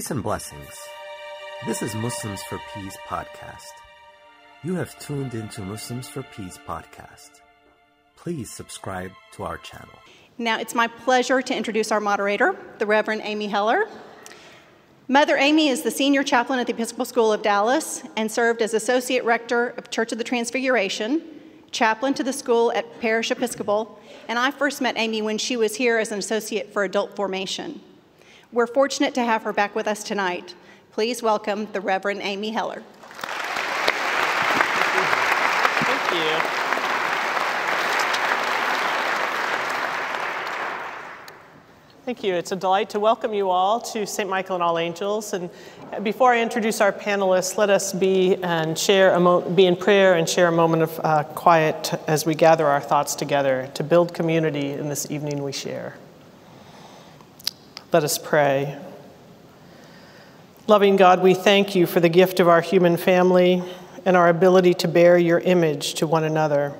Peace and blessings. This is Muslims for Peace podcast. You have tuned into Muslims for Peace podcast. Please subscribe to our channel. Now it's my pleasure to introduce our moderator, the Reverend Amy Heller. Mother Amy is the senior chaplain at the Episcopal School of Dallas and served as associate rector of Church of the Transfiguration, chaplain to the school at Parish Episcopal, and I first met Amy when she was here as an associate for adult formation. We're fortunate to have her back with us tonight. Please welcome the Reverend Amy Heller. Thank you. Thank you. It's a delight to welcome you all to St. Michael and All Angels. And before I introduce our panelists, let us be and share mo- be in prayer and share a moment of uh, quiet as we gather our thoughts together to build community in this evening we share. Let us pray. Loving God, we thank you for the gift of our human family and our ability to bear your image to one another.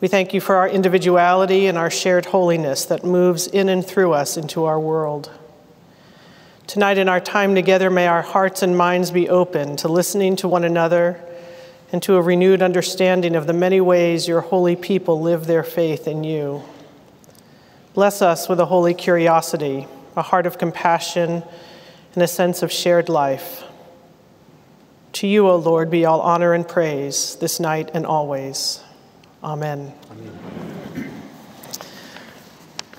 We thank you for our individuality and our shared holiness that moves in and through us into our world. Tonight, in our time together, may our hearts and minds be open to listening to one another and to a renewed understanding of the many ways your holy people live their faith in you. Bless us with a holy curiosity, a heart of compassion, and a sense of shared life. To you, O Lord, be all honor and praise this night and always. Amen. Amen.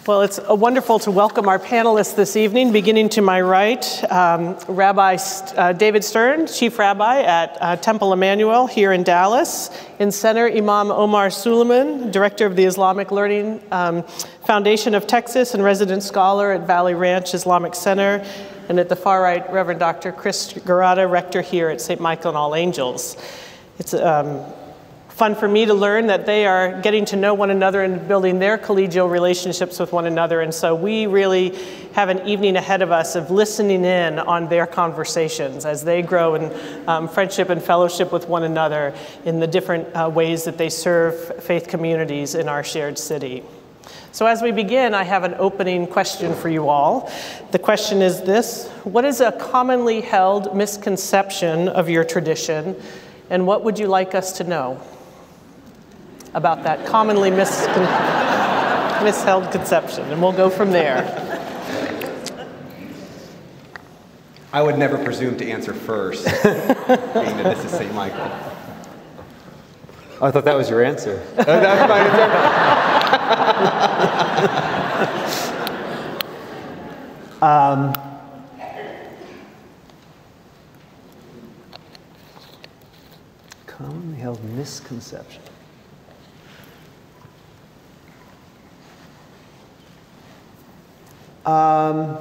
Well, it's wonderful to welcome our panelists this evening. Beginning to my right, um, Rabbi uh, David Stern, Chief Rabbi at uh, Temple Emanu-El here in Dallas. In center, Imam Omar Suleiman, Director of the Islamic Learning um, Foundation of Texas and resident scholar at Valley Ranch Islamic Center. And at the far right, Reverend Dr. Chris Girata, Rector here at St. Michael and All Angels. It's um, fun for me to learn that they are getting to know one another and building their collegial relationships with one another. And so we really have an evening ahead of us of listening in on their conversations as they grow in um, friendship and fellowship with one another in the different uh, ways that they serve faith communities in our shared city. So, as we begin, I have an opening question for you all. The question is this What is a commonly held misconception of your tradition, and what would you like us to know? About that commonly miscon- misheld conception, and we'll go from there. I would never presume to answer first, being that this is St. Michael. I thought that was your answer. That's my answer. um, commonly held misconception. Um,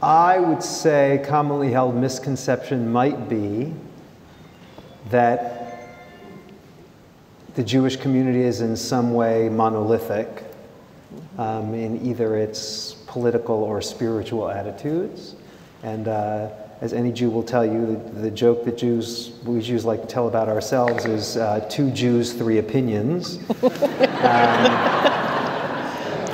I would say commonly held misconception might be that the Jewish community is in some way monolithic um, in either its political or spiritual attitudes. And uh, as any Jew will tell you, the, the, joke that Jews, we Jews like to tell about ourselves is uh, two Jews, three opinions. um,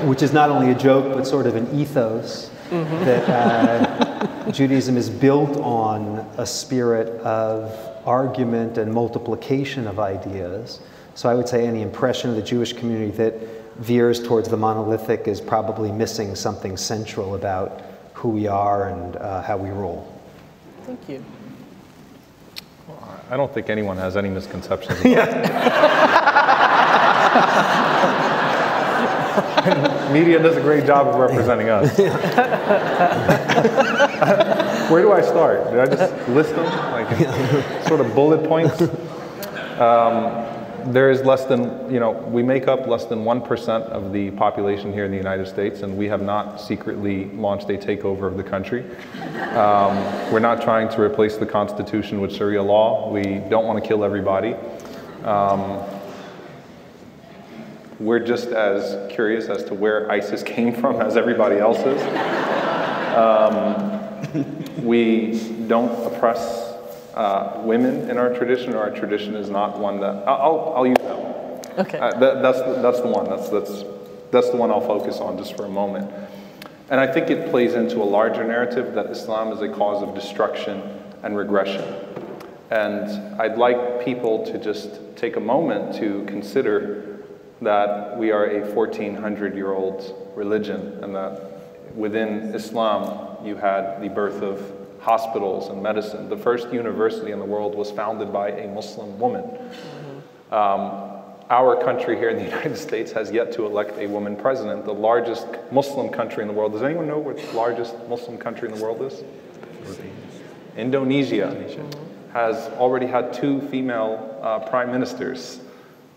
which is not only a joke, but sort of an ethos mm-hmm. that uh, Judaism is built on a spirit of argument and multiplication of ideas. So I would say any impression of the Jewish community that veers towards the monolithic is probably missing something central about who we are and uh, how we rule. Thank you. Well, I don't think anyone has any misconceptions about Media does a great job of representing us. Where do I start? Did I just list them? Like sort of bullet points? Um, there is less than, you know, we make up less than 1% of the population here in the United States, and we have not secretly launched a takeover of the country. Um, we're not trying to replace the Constitution with Sharia law. We don't want to kill everybody. Um, we're just as curious as to where ISIS came from as everybody else is. Um, we don't oppress uh, women in our tradition, or our tradition is not one that I'll, I'll use that one. Okay. Uh, that, that's the, that's the one. That's that's that's the one I'll focus on just for a moment. And I think it plays into a larger narrative that Islam is a cause of destruction and regression. And I'd like people to just take a moment to consider that we are a 1400 year old religion and that within Islam you had the birth of hospitals and medicine. The first university in the world was founded by a Muslim woman. Um, our country here in the United States has yet to elect a woman president, the largest Muslim country in the world. Does anyone know what the largest Muslim country in the world is? Indonesia has already had two female uh, prime ministers.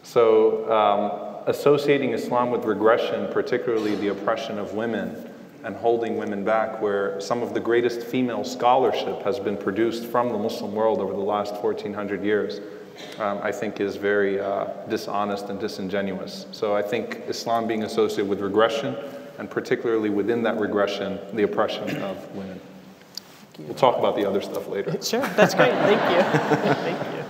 So, um, associating Islam with regression, particularly the oppression of women and holding women back, where some of the greatest female scholarship has been produced from the Muslim world over the last 1400 years, um, I think is very uh, dishonest and disingenuous. So, I think Islam being associated with regression, and particularly within that regression, the oppression of women. We'll talk about the other stuff later. Sure, that's great. Thank you. Thank you.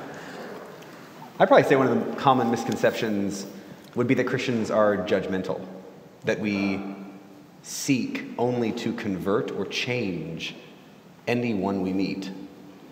I'd probably say one of the common misconceptions would be that Christians are judgmental, that we seek only to convert or change anyone we meet.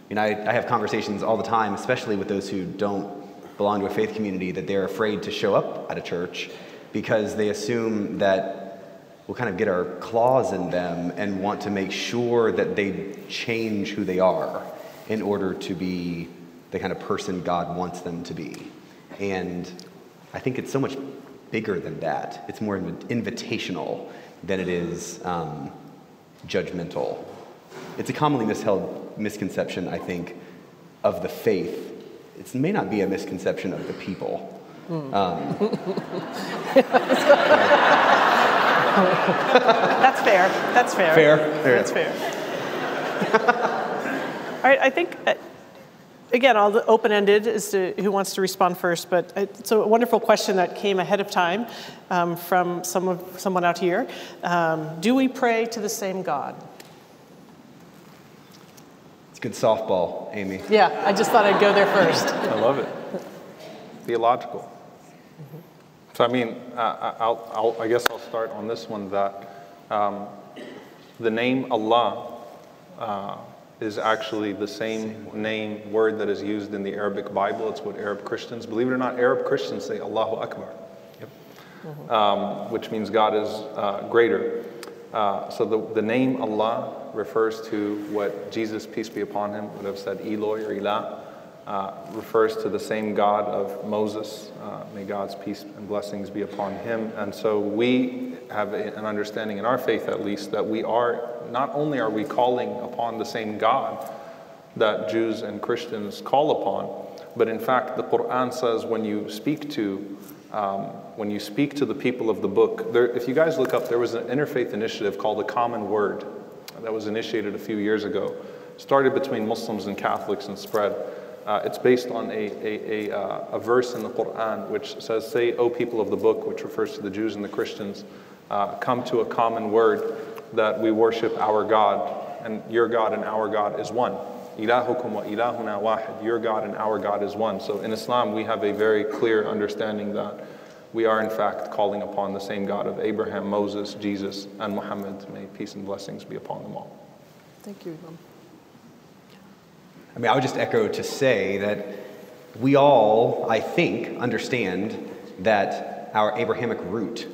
You know, I, I have conversations all the time, especially with those who don't belong to a faith community, that they're afraid to show up at a church because they assume that we'll kind of get our claws in them and want to make sure that they change who they are in order to be the kind of person God wants them to be. And I think it's so much bigger than that. It's more invitational than it is um, judgmental. It's a commonly misheld misconception, I think, of the faith. It may not be a misconception of the people. Mm. Um, That's fair. That's fair. Fair. fair. That's fair. All right, I think, uh, again, all the open ended as to who wants to respond first, but it's a wonderful question that came ahead of time um, from some of, someone out here. Um, do we pray to the same God? It's good softball, Amy. Yeah, I just thought I'd go there first. I love it. Theological. Mm-hmm. So I mean, uh, I'll, I'll, i guess I'll start on this one that um, the name Allah uh, is actually the same name word that is used in the Arabic Bible. It's what Arab Christians, believe it or not, Arab Christians say Allahu Akbar, yep. um, which means God is uh, greater. Uh, so the, the name Allah refers to what Jesus, peace be upon him, would have said Eloi or Ilah uh, refers to the same God of Moses. Uh, may God's peace and blessings be upon him. And so we have an understanding in our faith, at least, that we are not only are we calling upon the same God that Jews and Christians call upon, but in fact, the Quran says when you speak to um, when you speak to the people of the book, there, if you guys look up, there was an interfaith initiative called the Common Word that was initiated a few years ago. Started between Muslims and Catholics and spread. Uh, it's based on a, a, a, uh, a, verse in the Quran which says, Say, O people of the book, which refers to the Jews and the Christians, uh, come to a common word that we worship our God, and your God and our God is one. Ilahukum wa ilahuna wahid. Your God and our God is one. So in Islam, we have a very clear understanding that we are in fact calling upon the same God of Abraham, Moses, Jesus, and Muhammad. May peace and blessings be upon them all. Thank you, Imam. I mean, I would just echo to say that we all, I think, understand that our Abrahamic root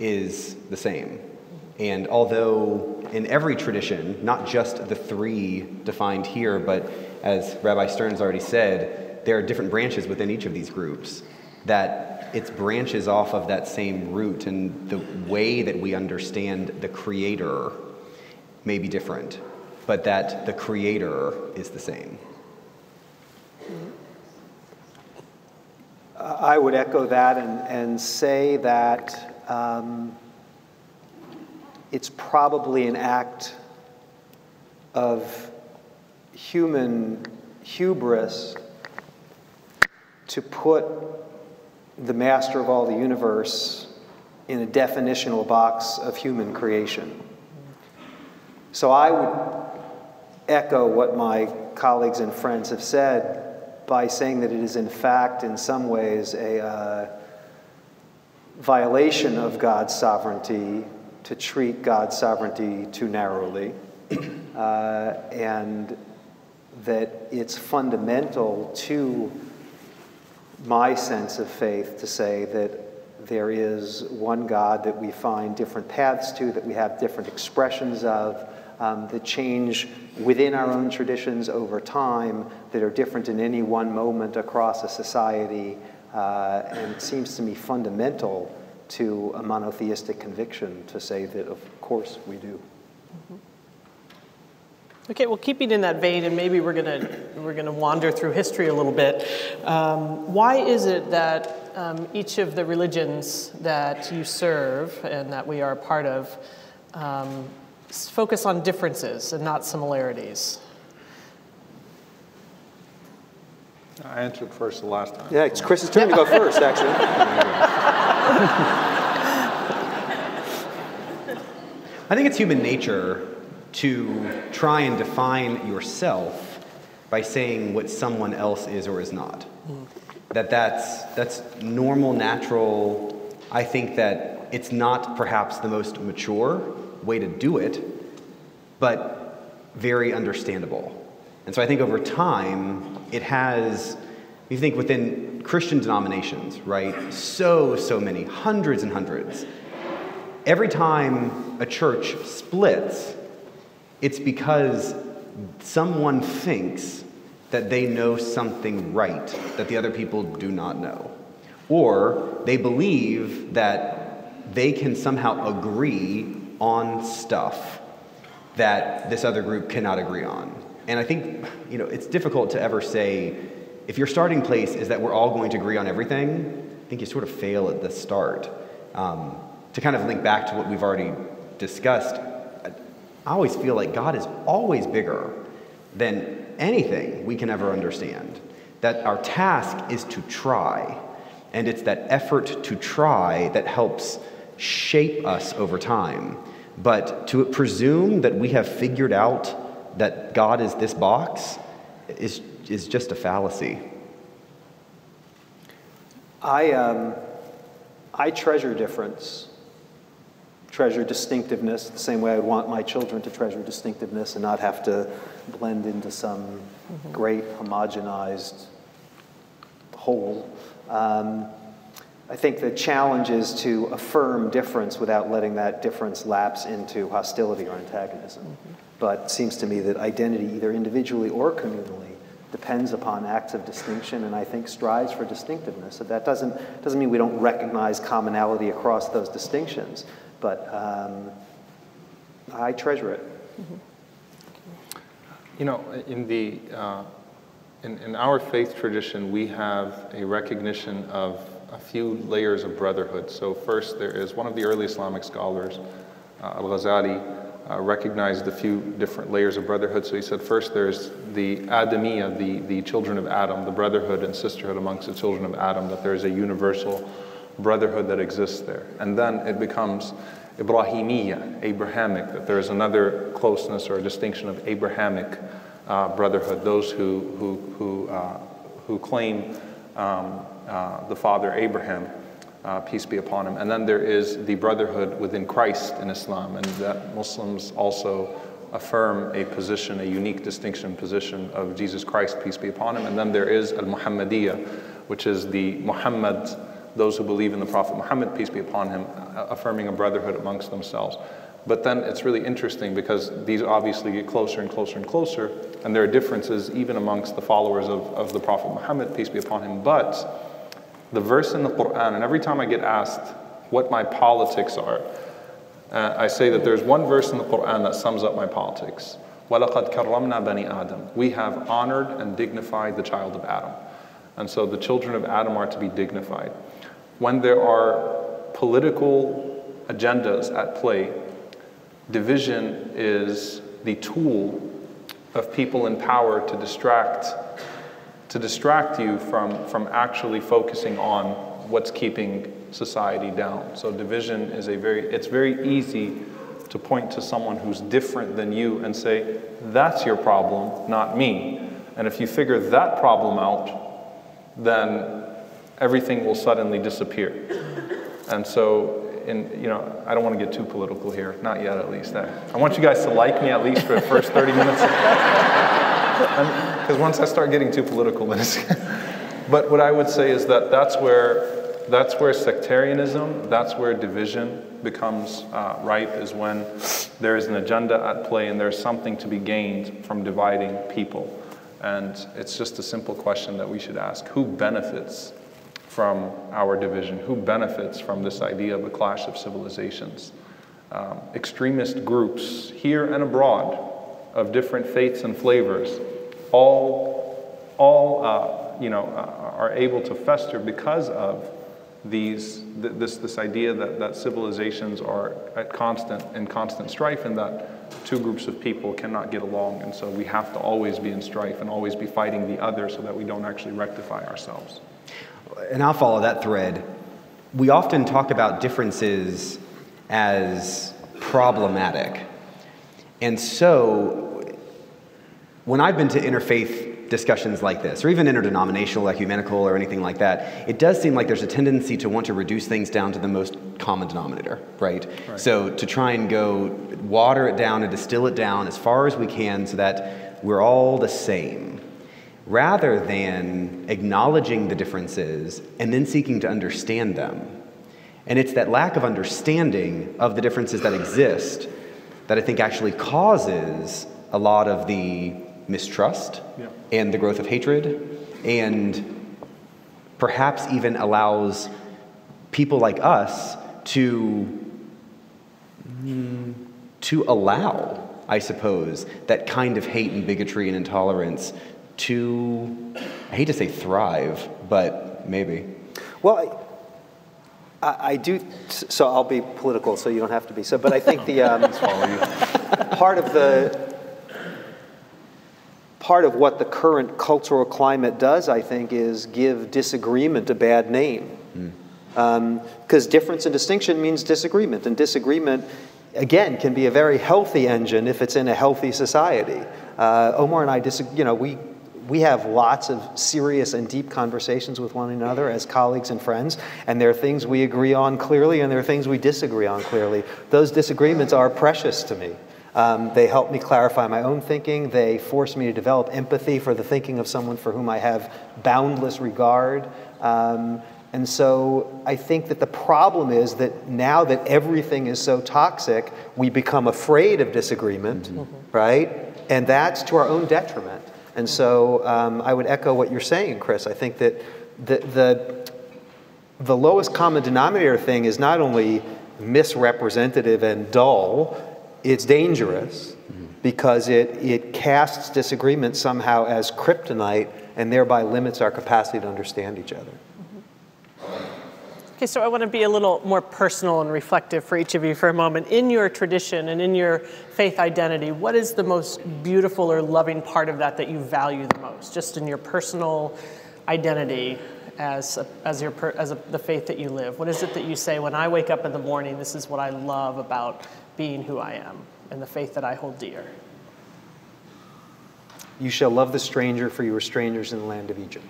is the same. And although in every tradition, not just the three defined here, but as Rabbi Stern's already said, there are different branches within each of these groups, that it's branches off of that same root, and the way that we understand the Creator may be different but that the Creator is the same. I would echo that and, and say that um, it's probably an act of human hubris to put the master of all the universe in a definitional box of human creation. So I would echo what my colleagues and friends have said by saying that it is, in fact, in some ways, a uh, violation of God's sovereignty to treat God's sovereignty too narrowly, uh, and that it's fundamental to my sense of faith to say that there is one God that we find different paths to, that we have different expressions of, um, that change within our own traditions over time, that are different in any one moment across a society. Uh, and it seems to me fundamental to a monotheistic conviction to say that, of course, we do. Mm-hmm. Okay, well, keeping in that vein, and maybe we're gonna we're gonna wander through history a little bit. Um, why is it that um, each of the religions that you serve and that we are a part of um, focus on differences and not similarities? I answered first the last time. Yeah, it's Chris's turn to go first, actually. I think it's human nature to try and define yourself by saying what someone else is or is not. Mm. That that's, that's normal, natural. I think that it's not perhaps the most mature way to do it, but very understandable. And so I think over time, it has, you think within Christian denominations, right? So, so many, hundreds and hundreds. Every time a church splits, it's because someone thinks that they know something right that the other people do not know. Or they believe that they can somehow agree on stuff that this other group cannot agree on. And I think, you know, it's difficult to ever say, if your starting place is that we're all going to agree on everything, I think you sort of fail at the start. Um, to kind of link back to what we've already discussed, I always feel like God is always bigger than anything we can ever understand. That our task is to try, and it's that effort to try that helps shape us over time. But to presume that we have figured out that God is this box is, is just a fallacy. I, um, I treasure difference treasure distinctiveness the same way I would want my children to treasure distinctiveness and not have to blend into some mm-hmm. great homogenized whole. Um, I think the challenge is to affirm difference without letting that difference lapse into hostility or antagonism. Mm-hmm. But it seems to me that identity, either individually or communally, depends upon acts of distinction and I think strives for distinctiveness. So that doesn't, doesn't mean we don't recognize commonality across those distinctions, but um, I treasure it. You know, in the uh, in, in our faith tradition, we have a recognition of a few layers of brotherhood. So first, there is one of the early Islamic scholars, uh, Al-Ghazali, uh, recognized a few different layers of brotherhood. So he said, first there's the Adamiyya, the, the children of Adam, the brotherhood and sisterhood amongst the children of Adam, that there is a universal brotherhood that exists there. And then it becomes Ibrahimiyya, Abrahamic, that there is another closeness or distinction of Abrahamic uh, brotherhood, those who, who, who, uh, who claim um, uh, the father Abraham, uh, peace be upon him. And then there is the brotherhood within Christ in Islam, and that Muslims also affirm a position, a unique distinction position of Jesus Christ, peace be upon him. And then there is Al Muhammadiyya, which is the Muhammad those who believe in the Prophet Muhammad, peace be upon him, uh, affirming a brotherhood amongst themselves. But then it's really interesting because these obviously get closer and closer and closer, and there are differences even amongst the followers of, of the Prophet Muhammad, peace be upon him. But the verse in the Quran, and every time I get asked what my politics are, uh, I say that there's one verse in the Quran that sums up my politics. وَلَقَدْ كَرَّمْنَا بَنِي آدَمَ We have honored and dignified the child of Adam. And so the children of Adam are to be dignified when there are political agendas at play, division is the tool of people in power to distract to distract you from, from actually focusing on what's keeping society down. So division is a very it's very easy to point to someone who's different than you and say, that's your problem, not me. And if you figure that problem out, then everything will suddenly disappear. And so, in, you know, I don't want to get too political here, not yet at least. I, I want you guys to like me at least for the first 30 minutes. Because once I start getting too political, then it's. but what I would say is that that's where, that's where sectarianism, that's where division becomes uh, ripe, is when there is an agenda at play and there's something to be gained from dividing people. And it's just a simple question that we should ask who benefits from our division? Who benefits from this idea of a clash of civilizations? Um, extremist groups here and abroad of different faiths and flavors all, all uh, you know, uh, are able to fester because of these, th- this, this idea that, that civilizations are at constant, in constant strife and that two groups of people cannot get along. And so we have to always be in strife and always be fighting the other so that we don't actually rectify ourselves and I'll follow that thread. We often talk about differences as problematic. And so, when I've been to interfaith discussions like this, or even interdenominational, ecumenical, or anything like that, it does seem like there's a tendency to want to reduce things down to the most common denominator, right? right? So, to try and go water it down and distill it down as far as we can so that we're all the same rather than acknowledging the differences and then seeking to understand them. And it's that lack of understanding of the differences that exist that I think actually causes a lot of the mistrust yeah. and the growth of hatred, and perhaps even allows people like us to, mm, to allow, I suppose, that kind of hate and bigotry and intolerance to, I hate to say thrive, but maybe. Well, I, I do, so I'll be political, so you don't have to be. So, but I think the um, part of the part of what the current cultural climate does, I think, is give disagreement a bad name. Because um, difference and distinction means disagreement, and disagreement, again, can be a very healthy engine if it's in a healthy society. Uh, Omar and I disagree. You know, we we have lots of serious and deep conversations with one another as colleagues and friends, and there are things we agree on clearly, and there are things we disagree on clearly. Those disagreements are precious to me. Um, they help me clarify my own thinking. They force me to develop empathy for the thinking of someone for whom I have boundless regard. Um, and so I think that the problem is that now that everything is so toxic, we become afraid of disagreement, mm-hmm. right? And that's to our own detriment. And so um, I would echo what you're saying, Chris. I think that the, the, the lowest common denominator thing is not only misrepresentative and dull, it's dangerous because it, it casts disagreement somehow as kryptonite and thereby limits our capacity to understand each other. Okay, so I want to be a little more personal and reflective for each of you for a moment. In your tradition and in your faith identity, what is the most beautiful or loving part of that that you value the most, just in your personal identity as, a, as, your, as a, the faith that you live? What is it that you say, when I wake up in the morning, this is what I love about being who I am and the faith that I hold dear? You shall love the stranger, for you are strangers in the land of Egypt.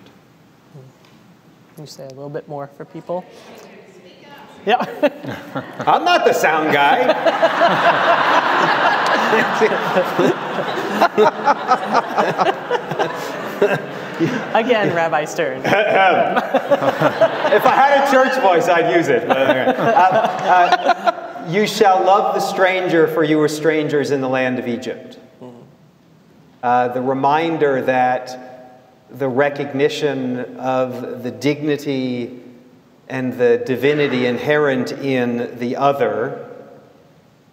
Can you say a little bit more for people? Yeah. I'm not the sound guy. Again, Rabbi Stern. if I had a church voice, I'd use it. Uh, uh, you shall love the stranger, for you were strangers in the land of Egypt. Uh, the reminder that the recognition of the dignity and the divinity inherent in the other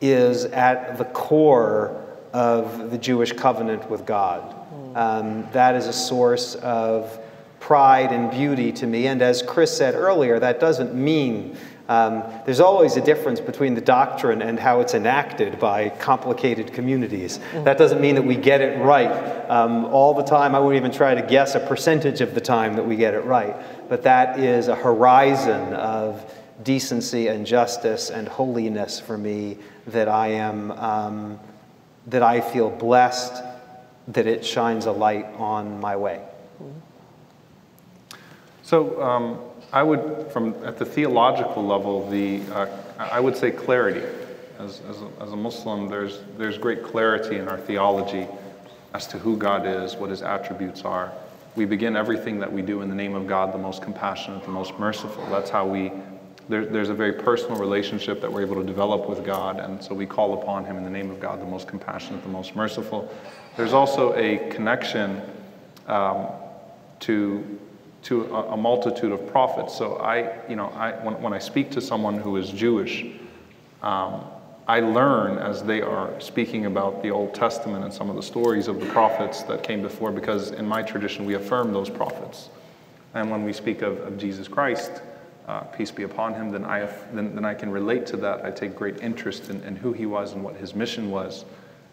is at the core of the Jewish covenant with God. Um, that is a source of pride and beauty to me. And as Chris said earlier, that doesn't mean um, there's always a difference between the doctrine and how it's enacted by complicated communities. Mm-hmm. That doesn't mean that we get it right um, all the time. I wouldn't even try to guess a percentage of the time that we get it right. But that is a horizon of decency and justice and holiness for me that I am, um, that I feel blessed that it shines a light on my way. So, um, I would, from at the theological level, the uh, I would say clarity. As, as, a, as a Muslim, there's, there's great clarity in our theology as to who God is, what his attributes are. We begin everything that we do in the name of God, the most compassionate, the most merciful. That's how we, there, there's a very personal relationship that we're able to develop with God, and so we call upon him in the name of God, the most compassionate, the most merciful. There's also a connection um, to to a, a, multitude of prophets. So I, you know, I, when, when I speak to someone who is Jewish, um, I learn as they are speaking about the Old Testament and some of the stories of the prophets that came before, because in my tradition we affirm those prophets. And when we speak of, of Jesus Christ, uh, peace be upon him, then I, then, then I can relate to that. I take great interest in, in who he was and what his mission was,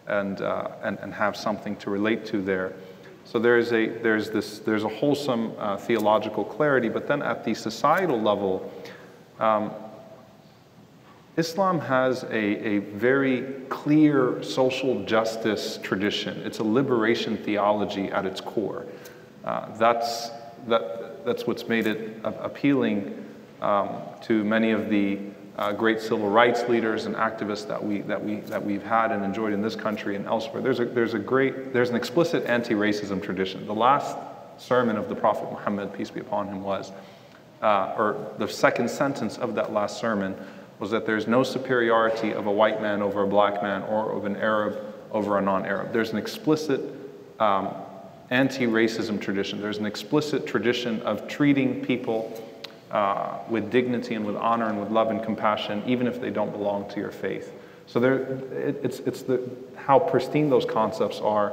and, uh, and, and have something to relate to there. So there's a, there's this, there's a wholesome uh, theological clarity, but then at the societal level, um, Islam has a, a very clear social justice tradition. It's a liberation theology at its core. Uh, that's, that, that's what's made it appealing um, to many of the uh, great civil rights leaders and activists that, we, that, we, that we've had and enjoyed in this country and elsewhere. There's, a, there's, a great, there's an explicit anti racism tradition. The last sermon of the Prophet Muhammad, peace be upon him, was, uh, or the second sentence of that last sermon was that there's no superiority of a white man over a black man or of an Arab over a non Arab. There's an explicit um, anti racism tradition, there's an explicit tradition of treating people uh, with dignity and with honor and with love and compassion, even if they don't belong to your faith. So there, it, it's, it's the, how pristine those concepts are.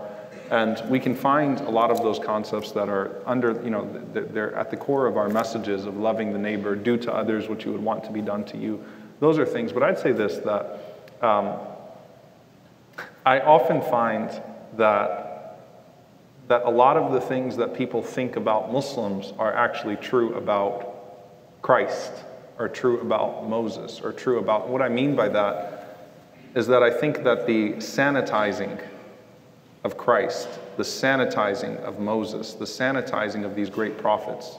And we can find a lot of those concepts that are under, you know, they're at the core of our messages of loving the neighbor, do to others what you would want to be done to you. Those are things, but I'd say this that um, I often find that, that a lot of the things that people think about Muslims are actually true about Christ, or true about Moses, or true about what I mean by that is that I think that the sanitizing of Christ, the sanitizing of Moses, the sanitizing of these great prophets,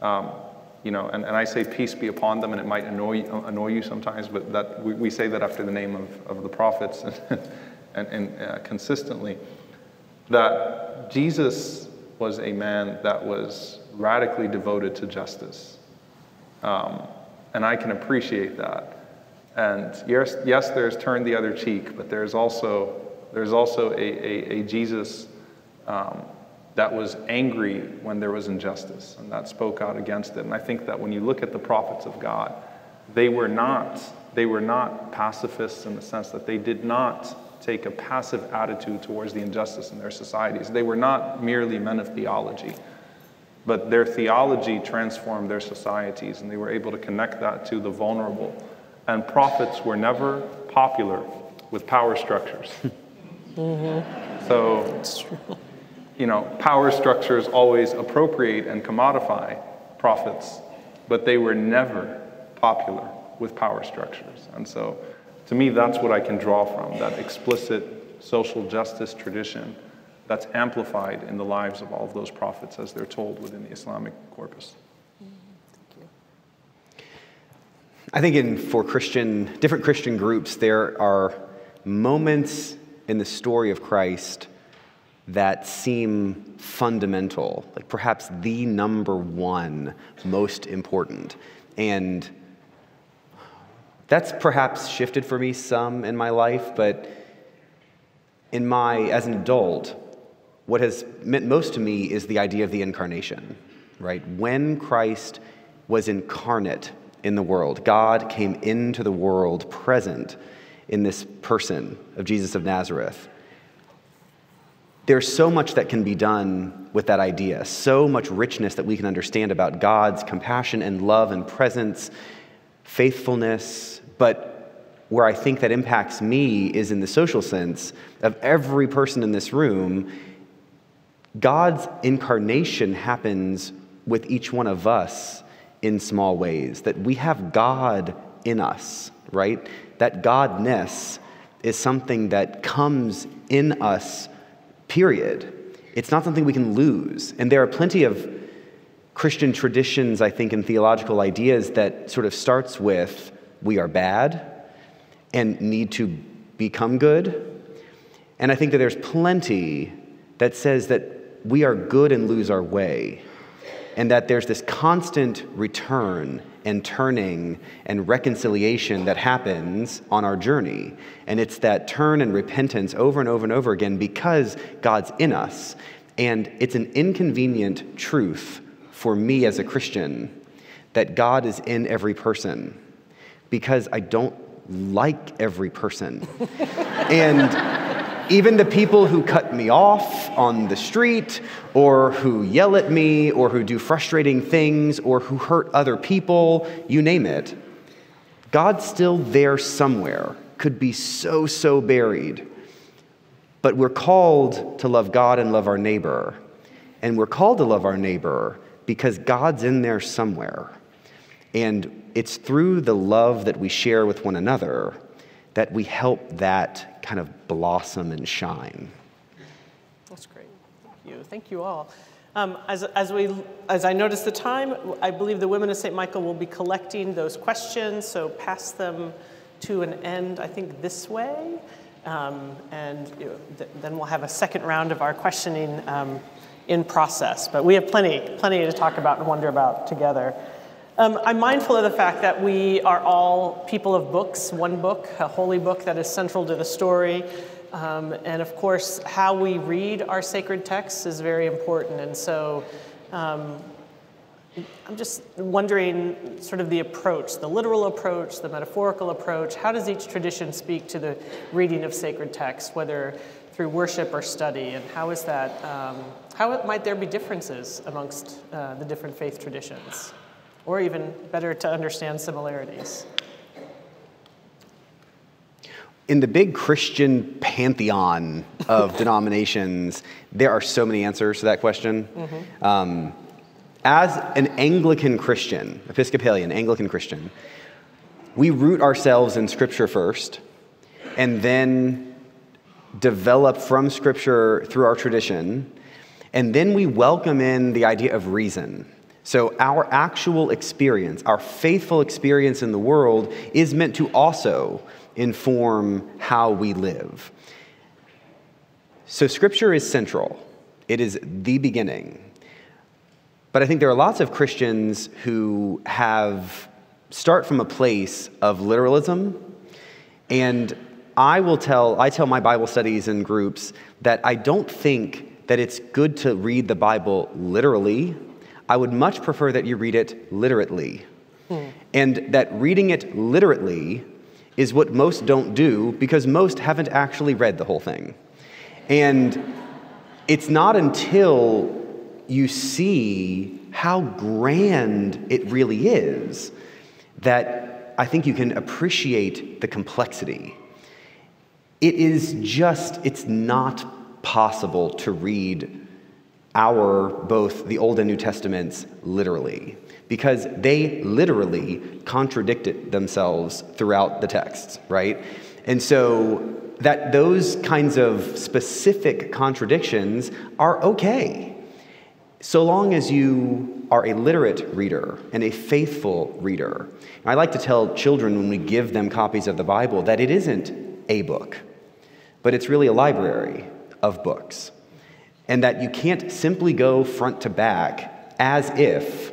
um, you know, and, and I say peace be upon them, and it might annoy, annoy you sometimes, but that we, we say that after the name of, of the prophets and, and, and uh, consistently, that Jesus was a man that was radically devoted to justice. Um, and I can appreciate that. And yes, yes, there's turn the other cheek, but there's also, there's also a, a, a Jesus um, that was angry when there was injustice and that spoke out against it. And I think that when you look at the prophets of God, they were not, they were not pacifists in the sense that they did not take a passive attitude towards the injustice in their societies. They were not merely men of theology, but their theology transformed their societies and they were able to connect that to the vulnerable. And prophets were never popular with power structures. mm-hmm. So you know, power structures always appropriate and commodify prophets, but they were never popular with power structures. And so, to me, that's what I can draw from that explicit social justice tradition that's amplified in the lives of all of those prophets as they're told within the Islamic corpus. I think in for Christian different Christian groups there are moments in the story of Christ that seem fundamental, like perhaps the number one most important. And that's perhaps shifted for me some in my life, but in my, as an adult, what has meant most to me is the idea of the incarnation, right? When Christ was incarnate in the world, God came into the world present in this person of Jesus of Nazareth there's so much that can be done with that idea, so much richness that we can understand about God's compassion and love and presence, faithfulness. But where I think that impacts me is in the social sense of every person in this room. God's incarnation happens with each one of us in small ways, that we have God in us, right? That Godness is something that comes in us period. It's not something we can lose. And there are plenty of Christian traditions, I think, and theological ideas that sort of starts with we are bad and need to become good. And I think that there's plenty that says that we are good and lose our way, and that there's this constant return and turning and reconciliation that happens on our journey. And it's that turn and repentance over and over and over again because God's in us. And it's an inconvenient truth for me as a Christian that God is in every person because I don't like every person. and even the people who cut me off on the street, or who yell at me, or who do frustrating things, or who hurt other people, you name it, God's still there somewhere, could be so, so buried. But we're called to love God and love our neighbor. And we're called to love our neighbor because God's in there somewhere. And it's through the love that we share with one another that we help that kind of blossom and shine. That's great. Thank you. Thank you all. Um, as, as, we, as I notice the time, I believe the women of St. Michael will be collecting those questions, so pass them to an end, I think, this way. Um, and you know, th- then we'll have a second round of our questioning um, in process. But we have plenty, plenty to talk about and wonder about together. Um, I'm mindful of the fact that we are all people of books, one book, a holy book that is central to the story. Um, and of course, how we read our sacred texts is very important. And so um, I'm just wondering sort of the approach, the literal approach, the metaphorical approach. How does each tradition speak to the reading of sacred texts, whether through worship or study? And how is that, um, how might there be differences amongst uh, the different faith traditions? Or even better to understand similarities? In the big Christian pantheon of denominations, there are so many answers to that question. Mm-hmm. Um, as an Anglican Christian, Episcopalian, Anglican Christian, we root ourselves in Scripture first and then develop from Scripture through our tradition, and then we welcome in the idea of reason. So, our actual experience, our faithful experience in the world, is meant to also inform how we live. So, Scripture is central, it is the beginning. But I think there are lots of Christians who have start from a place of literalism and I will tell I tell my Bible studies and groups that I don't think that it's good to read the Bible literally I would much prefer that you read it literately. And that reading it literately is what most don't do because most haven't actually read the whole thing. And it's not until you see how grand it really is that I think you can appreciate the complexity. It is just, it's not possible to read our both the Old and New Testaments literally, because they literally contradicted themselves throughout the texts, right? And so that those kinds of specific contradictions are okay, so long as you are a literate reader and a faithful reader. I like to tell children when we give them copies of the Bible that it isn't a book, but it's really a library of books and that you can't simply go front to back as if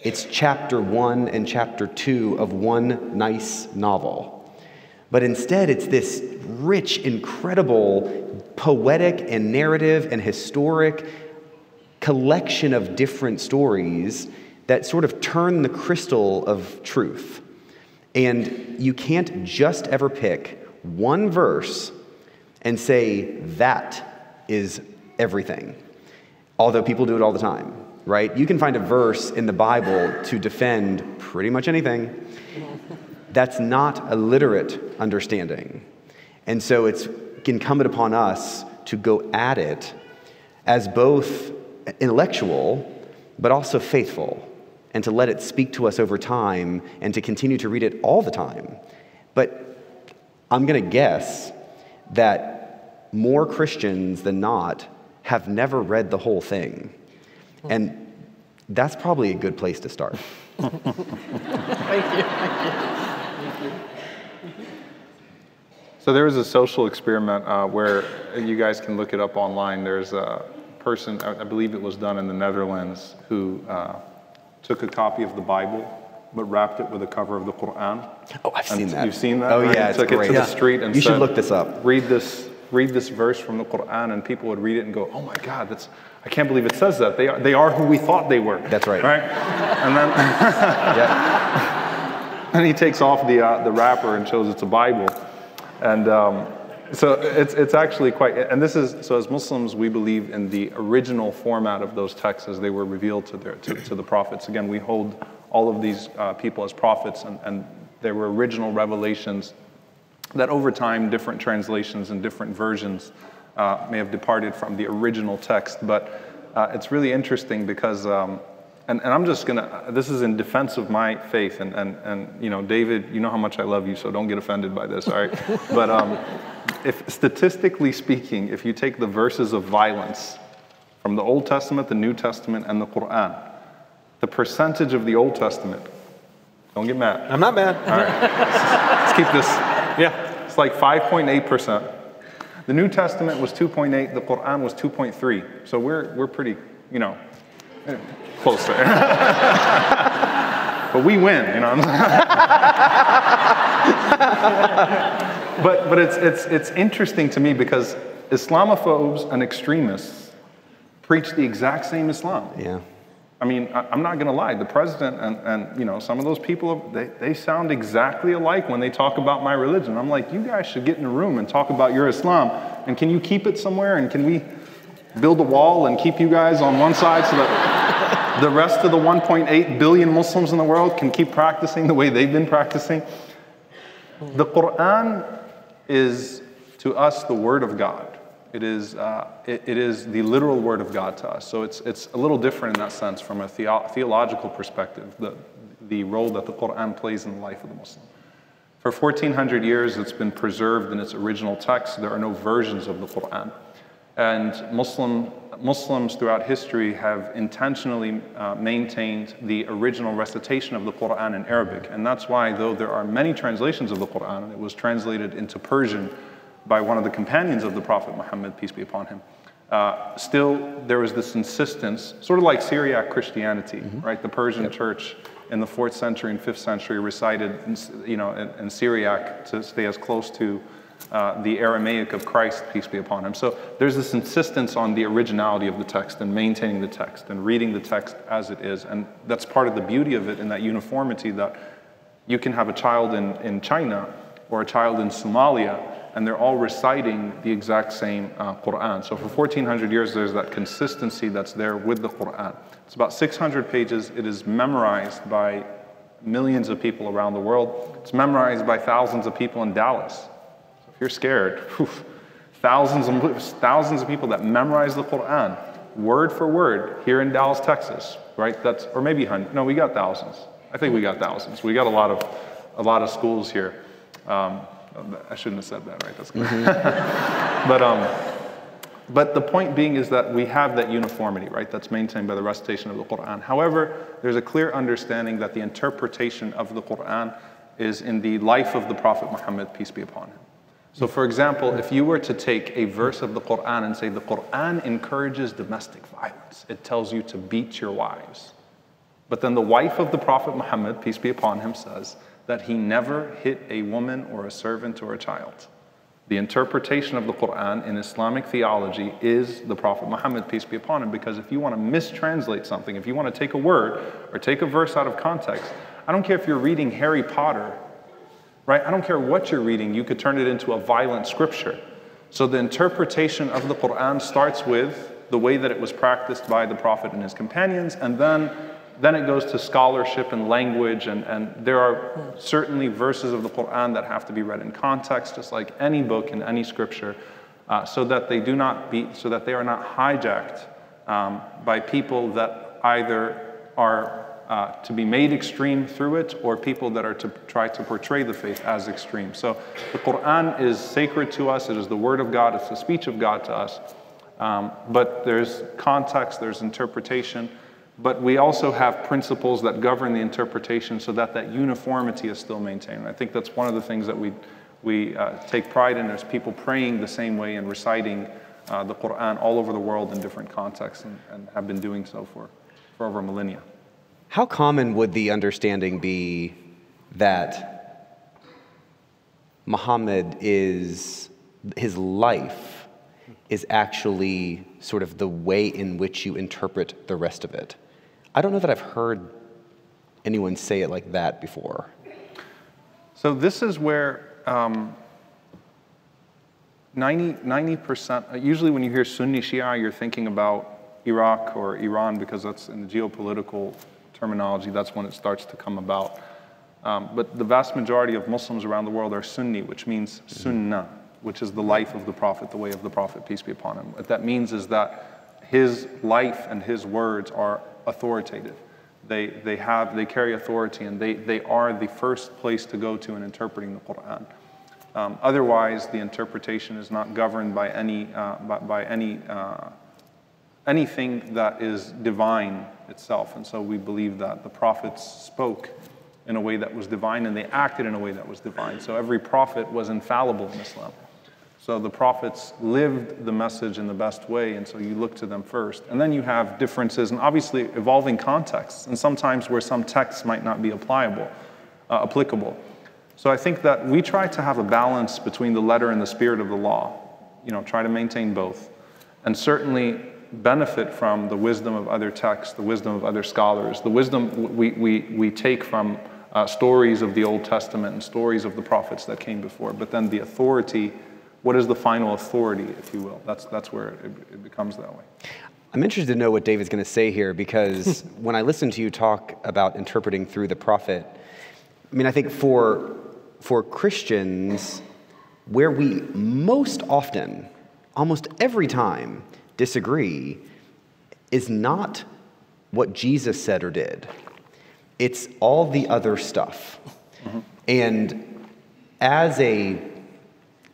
it's chapter one and chapter two of one nice novel. But instead, it's this rich, incredible, poetic and narrative and historic collection of different stories that sort of turn the crystal of truth. And you can't just ever pick one verse and say, that is everything. Although people do it all the time, right? You can find a verse in the Bible to defend pretty much anything. That's not a literate understanding. And so it's incumbent upon us to go at it as both intellectual but also faithful and to let it speak to us over time and to continue to read it all the time. But I'm going to guess that more Christians than not have never read the whole thing. And that's probably a good place to start. Thank you. Thank you. So there was a social experiment uh, where you guys can look it up online. There's a person, I I believe it was done in the Netherlands, who uh, took a copy of the Bible but wrapped it with a cover of the Quran. Oh, I've And seen that. You've seen that? Oh, right? yeah, it's took it great. to Yeah. the street and You should look this up. Read this, read this verse from the Quran, and people would read it and go, "Oh my God, that's I can't believe it says that. They are, they are who we thought they were." That's right. Right? And then Yeah. and he takes off the uh, the wrapper and shows it's a Bible, and um, so it's it's actually quite. And this is so as Muslims we believe in the original format of those texts as they were revealed to their to, to the prophets. Again, we hold all of these uh, people as prophets, and, and they were original revelations that over time different translations and different versions uh, may have departed from the original text. But uh, it's really interesting because. Um, and, and I'm just gonna, this is in defense of my faith. And, and, and, you know, David, you know how much I love you, so don't get offended by this, all right? but um, if statistically speaking, if you take the verses of violence from the Old Testament, the New Testament, and the Quran, the percentage of the Old Testament, don't get mad. I'm not mad. All right. Let's keep this, yeah, it's like 5.8%. The New Testament was 2.8, the Quran was 2.3. So we're, we're pretty, you know, eh, close there. but we win, you know what I'm saying? but but it's, it's, it's interesting to me because Islamophobes and extremists preach the exact same Islam. Yeah. I mean, I, I'm not going to lie. The president and, and you know some of those people, they, they sound exactly alike when they talk about my religion. I'm like, you guys should get in a room and talk about your Islam. And can you keep it somewhere? And can we build a wall and keep you guys on one side so that the rest of the 1.8 billion Muslims in the world can keep practicing the way they've been practicing? The Quran is to us the Word of God. It is, uh, it, it is the literal Word of God to us. So it's, it's a little different in that sense from a theo- theological perspective, the, the role that the Quran plays in the life of the Muslim. For 1400 years, it's been preserved in its original text. There are no versions of the Quran. And Muslim, Muslims throughout history have intentionally uh, maintained the original recitation of the Quran in Arabic. And that's why, though there are many translations of the Quran, it was translated into Persian by one of the companions of the Prophet Muhammad, peace be upon him, uh, still there was this insistence, sort of like Syriac Christianity, right? The Persian church in the fourth century and fifth century recited, in, you know, in, in Syriac to stay as close to uh, the Aramaic of Christ, peace be upon him. So there's this insistence on the originality of the text and maintaining the text and reading the text as it is. And that's part of the beauty of it in that uniformity that you can have a child in, in China or a child in Somalia, and they're all reciting the exact same uh, Quran. So for 1400 years, there's that consistency that's there with the Quran. It's about 600 pages. It is memorized by millions of people around the world. It's memorized by thousands of people in Dallas. So if you're scared, whew, thousands and thousands of people that memorize the Quran word for word here in Dallas, Texas, right? That's or maybe hundred. No, we got thousands. I think we got thousands. We got a lot of a lot of schools here. Um, I shouldn't have said that, right? That's good. but um, but the point being is that we have that uniformity, right? That's maintained by the recitation of the Quran. However, there's a clear understanding that the interpretation of the Quran is in the life of the Prophet Muhammad, peace be upon him. So, for example, if you were to take a verse of the Quran and say the Quran encourages domestic violence, it tells you to beat your wives. But then the wife of the Prophet Muhammad, peace be upon him, says that he never hit a woman or a servant or a child. The interpretation of the Quran in Islamic theology is the Prophet Muhammad, peace be upon him, because if you want to mistranslate something, if you want to take a word or take a verse out of context, I don't care if you're reading Harry Potter, right? I don't care what you're reading, you could turn it into a violent scripture. So the interpretation of the Quran starts with the way that it was practiced by the Prophet and his companions, and then then it goes to scholarship and language, and, and there are certainly verses of the Quran that have to be read in context, just like any book and any scripture, uh, so that they do not be, so that they are not hijacked um, by people that either are uh, to be made extreme through it, or people that are to try to portray the faith as extreme. So the Quran is sacred to us. It is the Word of God. It's the speech of God to us. Um, but there's context. There's interpretation. But we also have principles that govern the interpretation so that that uniformity is still maintained. I think that's one of the things that we, we uh, take pride in is people praying the same way and reciting uh, the Quran all over the world in different contexts and, and have been doing so for, for over millennia. How common would the understanding be that Muhammad is, his life is actually sort of the way in which you interpret the rest of it? I don't know that I've heard anyone say it like that before. So this is where um, 90, percent uh, usually when you hear Sunni Shia, you're thinking about Iraq or Iran because that's in the geopolitical terminology, that's when it starts to come about. Um, but the vast majority of Muslims around the world are Sunni, which means Sunnah, which is the life of the Prophet, the way of the Prophet, peace be upon him. What that means is that his life and his words are authoritative. They, they, have, they carry authority and they, they are the first place to go to in interpreting the Quran. Um, otherwise, the interpretation is not governed by any, uh, by, by, any, uh, anything that is divine itself. And so we believe that the prophets spoke in a way that was divine and they acted in a way that was divine. So every prophet was infallible in Islam. So the prophets lived the message in the best way, and so you look to them first. And then you have differences and obviously evolving contexts, and sometimes where some texts might not be applicable. Uh, applicable. So I think that we try to have a balance between the letter and the spirit of the law. You know, try to maintain both, and certainly benefit from the wisdom of other texts, the wisdom of other scholars, the wisdom we, we, we take from uh, stories of the Old Testament and stories of the prophets that came before, but then the authority what is the final authority, if you will? That's, that's where it, it becomes that way. I'm interested to know what David's going to say here because when I listen to you talk about interpreting through the prophet, I mean, I think for, for Christians, where we most often, almost every time, disagree is not what Jesus said or did, it's all the other stuff. Mm-hmm. And as a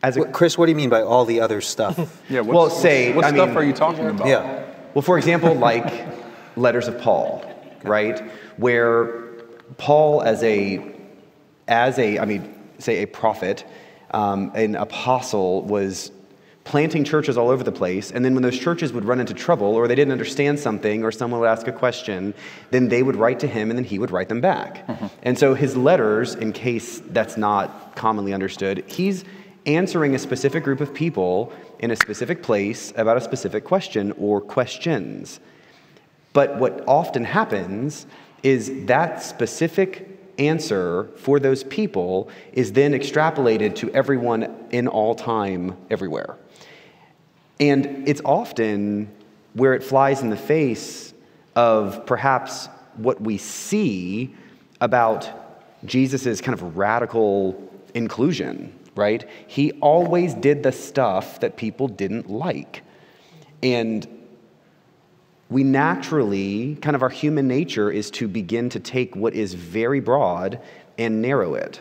as a, Chris, what do you mean by all the other stuff? yeah, well, say what I stuff mean, are you talking about? Yeah. Well, for example, like letters of Paul, right, where Paul, as a as a I mean, say a prophet, um, an apostle, was planting churches all over the place. And then when those churches would run into trouble or they didn't understand something or someone would ask a question, then they would write to him and then he would write them back. Mm-hmm. And so his letters, in case that's not commonly understood, he's answering a specific group of people in a specific place about a specific question or questions. But what often happens is that specific answer for those people is then extrapolated to everyone in all time, everywhere. And it's often where it flies in the face of perhaps what we see about Jesus' kind of radical inclusion right? He always did the stuff that people didn't like. And we naturally, kind of our human nature is to begin to take what is very broad and narrow it.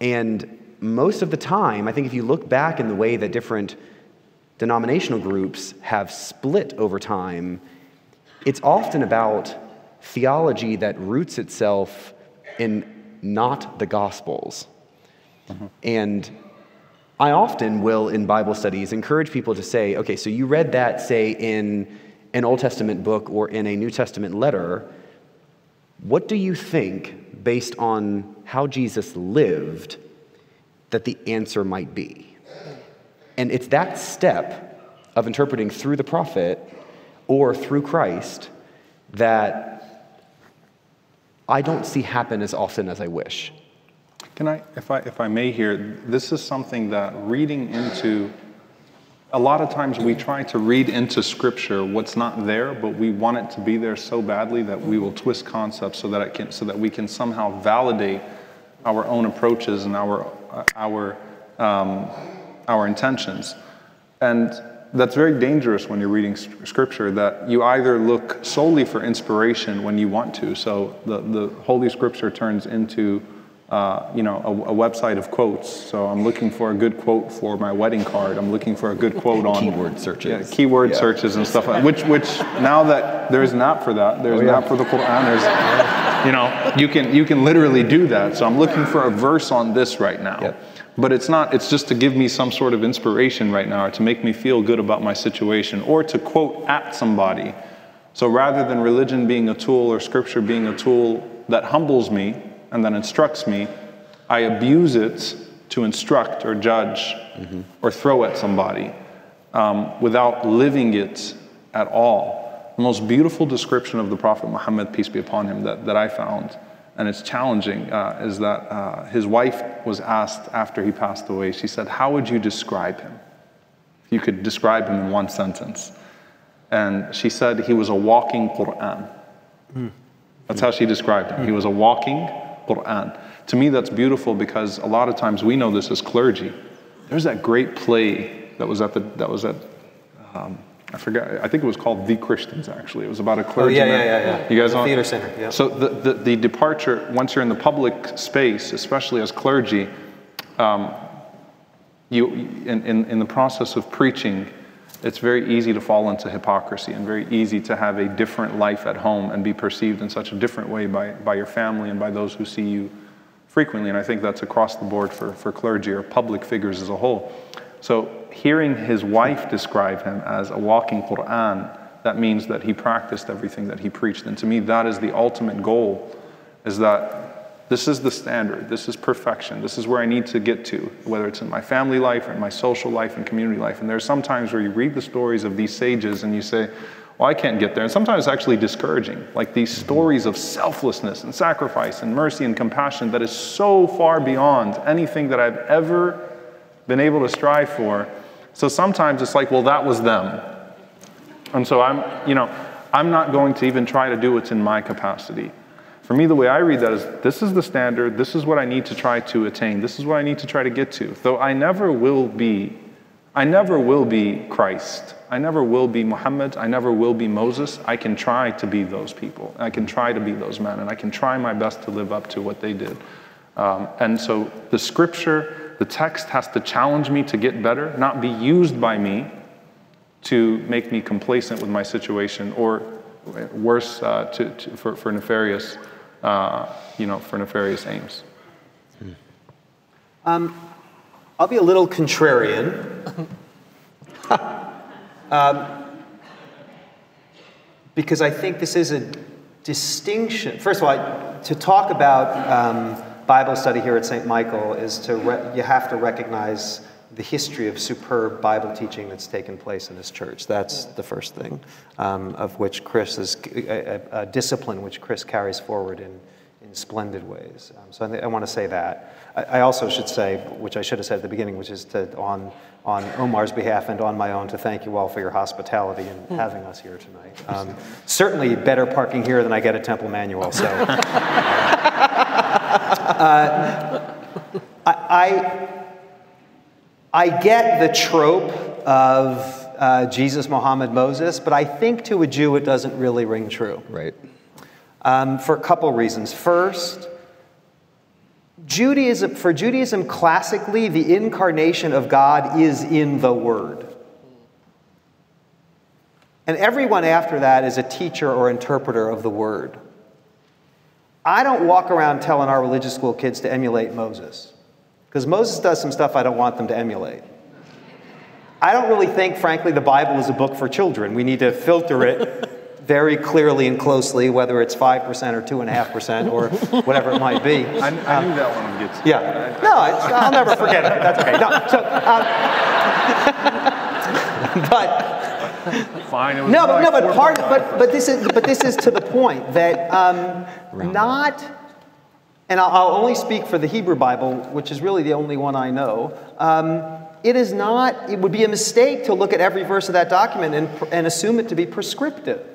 And most of the time, I think if you look back in the way that different denominational groups have split over time, it's often about theology that roots itself in not the Gospels. Mm-hmm. And I often will, in Bible studies, encourage people to say, okay, so you read that, say, in an Old Testament book or in a New Testament letter. What do you think, based on how Jesus lived, that the answer might be? And it's that step of interpreting through the prophet or through Christ that I don't see happen as often as I wish. Can I, if I, if I may here, this is something that reading into, a lot of times we try to read into scripture what's not there, but we want it to be there so badly that we will twist concepts so that it can, so that we can somehow validate our own approaches and our, our, um, our intentions. And that's very dangerous when you're reading scripture that you either look solely for inspiration when you want to. So the, the Holy Scripture turns into uh, you know, a, a, website of quotes. So I'm looking for a good quote for my wedding card. I'm looking for a good quote on keyword searches, yeah, keyword yeah. searches and stuff like which which now that there's an app for that, there's oh, yeah. an app for the Quran. There's, you know, you can you can literally do that. So I'm looking for a verse on this right now. Yep. But it's not, it's just to give me some sort of inspiration right now, or to make me feel good about my situation, or to quote at somebody. So rather than religion being a tool or scripture being a tool that humbles me and then instructs me, I abuse it to instruct or judge mm-hmm. or throw at somebody um, without living it at all. The most beautiful description of the Prophet Muhammad, peace be upon him, that, that I found and it's challenging, uh, is that uh, his wife was asked after he passed away, she said, How would you describe him? If you could describe him in one sentence. And she said he was a walking Quran. Mm. That's how she described him. Mm. He was a walking Quran. To me, that's beautiful because a lot of times we know this as clergy. There's that great play that was at the that was at um, I forgot. I think it was called The Christians. Actually, it was about a clergyman. Oh, yeah, yeah, yeah, yeah. You guys the on theater center. Yeah. So the, the, the departure once you're in the public space, especially as clergy, um, you in, in, in the process of preaching, it's very easy to fall into hypocrisy and very easy to have a different life at home and be perceived in such a different way by, by your family and by those who see you frequently. And I think that's across the board for, for clergy or public figures as a whole. So hearing his wife describe him as a walking Quran, that means that he practiced everything that he preached. And to me, that is the ultimate goal, is that this is the standard, this is perfection, this is where I need to get to, whether it's in my family life or in my social life and community life. And there's some times where you read the stories of these sages and you say, well, I can't get there. And sometimes it's actually discouraging, like these stories of selflessness and sacrifice and mercy and compassion that is so far beyond anything that I've ever been able to strive for. So sometimes it's like, well, that was them. And so I'm, you know, I'm not going to even try to do what's in my capacity. For me, the way I read that is this is the standard, this is what I need to try to attain, this is what I need to try to get to. Though I never will be, I never will be Christ. I never will be Muhammad. I never will be Moses. I can try to be those people. I can try to be those men, and I can try my best to live up to what they did. Um, and so the scripture the text has to challenge me to get better, not be used by me to make me complacent with my situation or worse, uh, to, to, for, for nefarious, uh, you know, for nefarious aims. Um, I'll be a little contrarian. um, because I think this is a distinction. First of all, to talk about um, Bible study here at St. Michael is to re- you have to recognize the history of superb Bible teaching that's taken place in this church. That's the first thing, um, of which Chris is a, a, a, discipline which Chris carries forward in, in splendid ways. Um, so I, I want to say that. I, I, also should say, which I should have said at the beginning, which is to on on Omar's behalf and on my own to thank you all for your hospitality and hmm. having us here tonight. Um, certainly better parking here than I get at Temple Emanu-El. So. Uh, I, I get the trope of uh, Jesus, Muhammad, Moses, but I think to a Jew it doesn't really ring true. Right. Um, for a couple reasons. First, Judaism, for Judaism, classically, the incarnation of God is in the Word. And everyone after that is a teacher or interpreter of the Word. I don't walk around telling our religious school kids to emulate Moses, because Moses does some stuff I don't want them to emulate. I don't really think, frankly, the Bible is a book for children. We need to filter it very clearly and closely, whether it's 5% or 2.5% or whatever it might be. I, I um, knew that one would get Yeah. No, I'll never forget it. That's okay. No, so, um, but Fine. no, but no, but part, but but this is but this is to the point that um, not, and I'll, only speak for the Hebrew Bible, which is really the only one I know. Um, it is not. It would be a mistake to look at every verse of that document and and assume it to be prescriptive.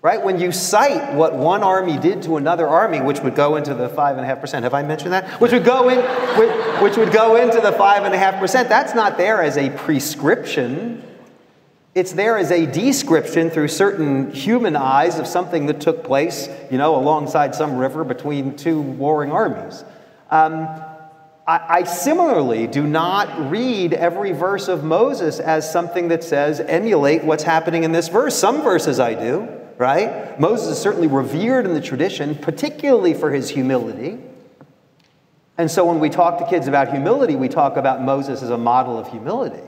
Right? When you cite what one army did to another army, which would go into the five and a half percent, have I mentioned that? Which would go in, which, which would go into the five and a half percent. That's not there as a prescription It's there as a description through certain human eyes of something that took place, you know, alongside some river between two warring armies. Um, I, I similarly do not read every verse of Moses as something that says, emulate what's happening in this verse. Some verses I do, right? Moses is certainly revered in the tradition, particularly for his humility. And so when we talk to kids about humility, we talk about Moses as a model of humility.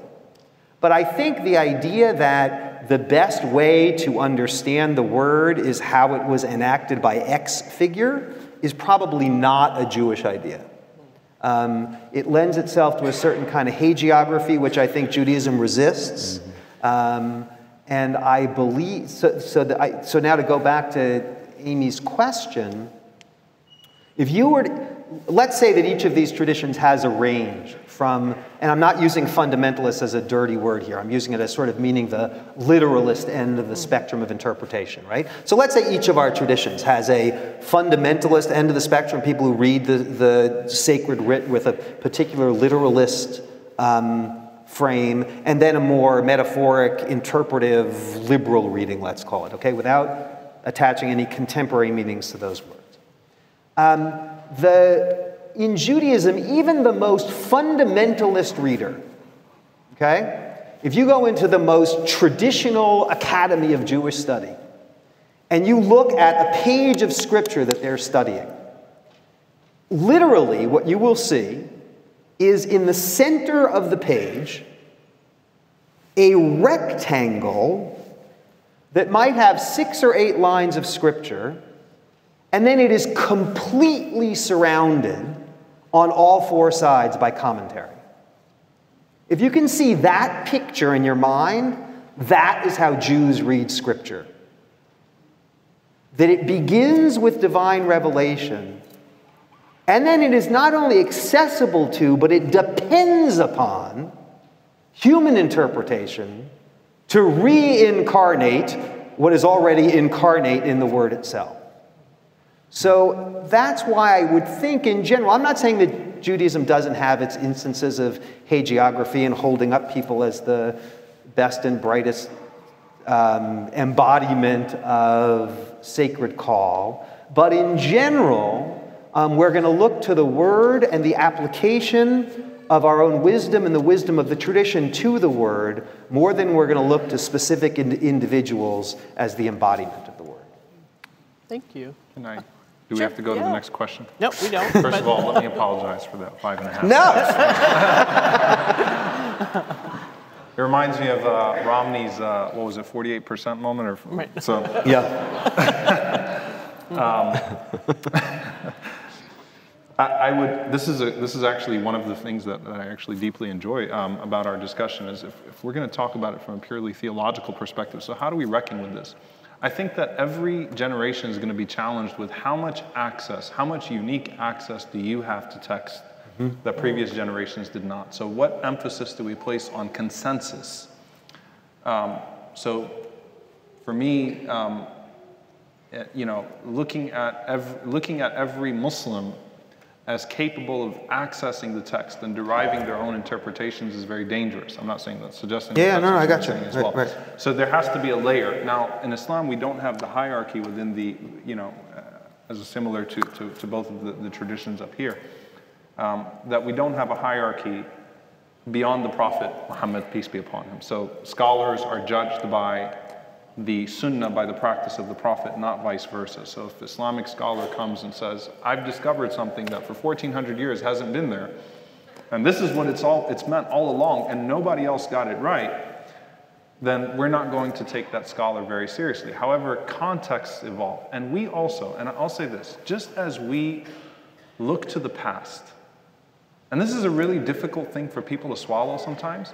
But I think the idea that the best way to understand the word is how it was enacted by X figure is probably not a Jewish idea. Um, it lends itself to a certain kind of hagiography, which I think Judaism resists. Um, and I believe, so, so, I, so now to go back to Amy's question, if you were, to, let's say that each of these traditions has a range from, and I'm not using fundamentalist as a dirty word here, I'm using it as sort of meaning the literalist end of the spectrum of interpretation, right? So let's say each of our traditions has a fundamentalist end of the spectrum, people who read the, the sacred writ with a particular literalist um, frame, and then a more metaphoric, interpretive, liberal reading, let's call it, okay, without attaching any contemporary meanings to those words. Um, the, in Judaism, even the most fundamentalist reader, okay, if you go into the most traditional academy of Jewish study and you look at a page of scripture that they're studying, literally what you will see is in the center of the page a rectangle that might have six or eight lines of scripture and then it is completely surrounded on all four sides by commentary. If you can see that picture in your mind, that is how Jews read Scripture. That it begins with divine revelation, and then it is not only accessible to, but it depends upon human interpretation to reincarnate what is already incarnate in the Word itself. So that's why I would think, in general, I'm not saying that Judaism doesn't have its instances of hagiography and holding up people as the best and brightest um, embodiment of sacred call, but in general, um, we're going to look to the word and the application of our own wisdom and the wisdom of the tradition to the word more than we're going to look to specific ind- individuals as the embodiment of the word. Thank you. Can I do we have to go to the next question? Nope, we don't. First of all, let me apologize for that five and a half. No! It reminds me of uh, Romney's, uh, what was it, 48% moment? Or, Right. So, yeah. I, I would, this is, a, this is actually one of the things that, that I actually deeply enjoy um, about our discussion is if, if we're going to talk about it from a purely theological perspective, so how do we reckon with this? I think that every generation is going to be challenged with how much access, how much unique access do you have to text that previous generations did not? So, what emphasis do we place on consensus? Um, so, for me, um, eh, you know, looking at every, looking at every Muslim as capable of accessing the text and deriving their own interpretations is very dangerous. I'm not saying that, suggesting Yeah, that no, no, I got you. as Right, well. right. So there has to be a layer. Now, in Islam, we don't have the hierarchy within the, you know, uh, as a similar to, to, to both of the, the traditions up here, um, that we don't have a hierarchy beyond the Prophet Muhammad, peace be upon him. So scholars are judged by the sunnah, by the practice of the Prophet, not vice versa. So if Islamic scholar comes and says, I've discovered something that for 1400 years hasn't been there, and this is what it's all it's meant all along, and nobody else got it right, then we're not going to take that scholar very seriously. However, contexts evolve. And we also, and I'll say this, just as we look to the past, and this is a really difficult thing for people to swallow sometimes,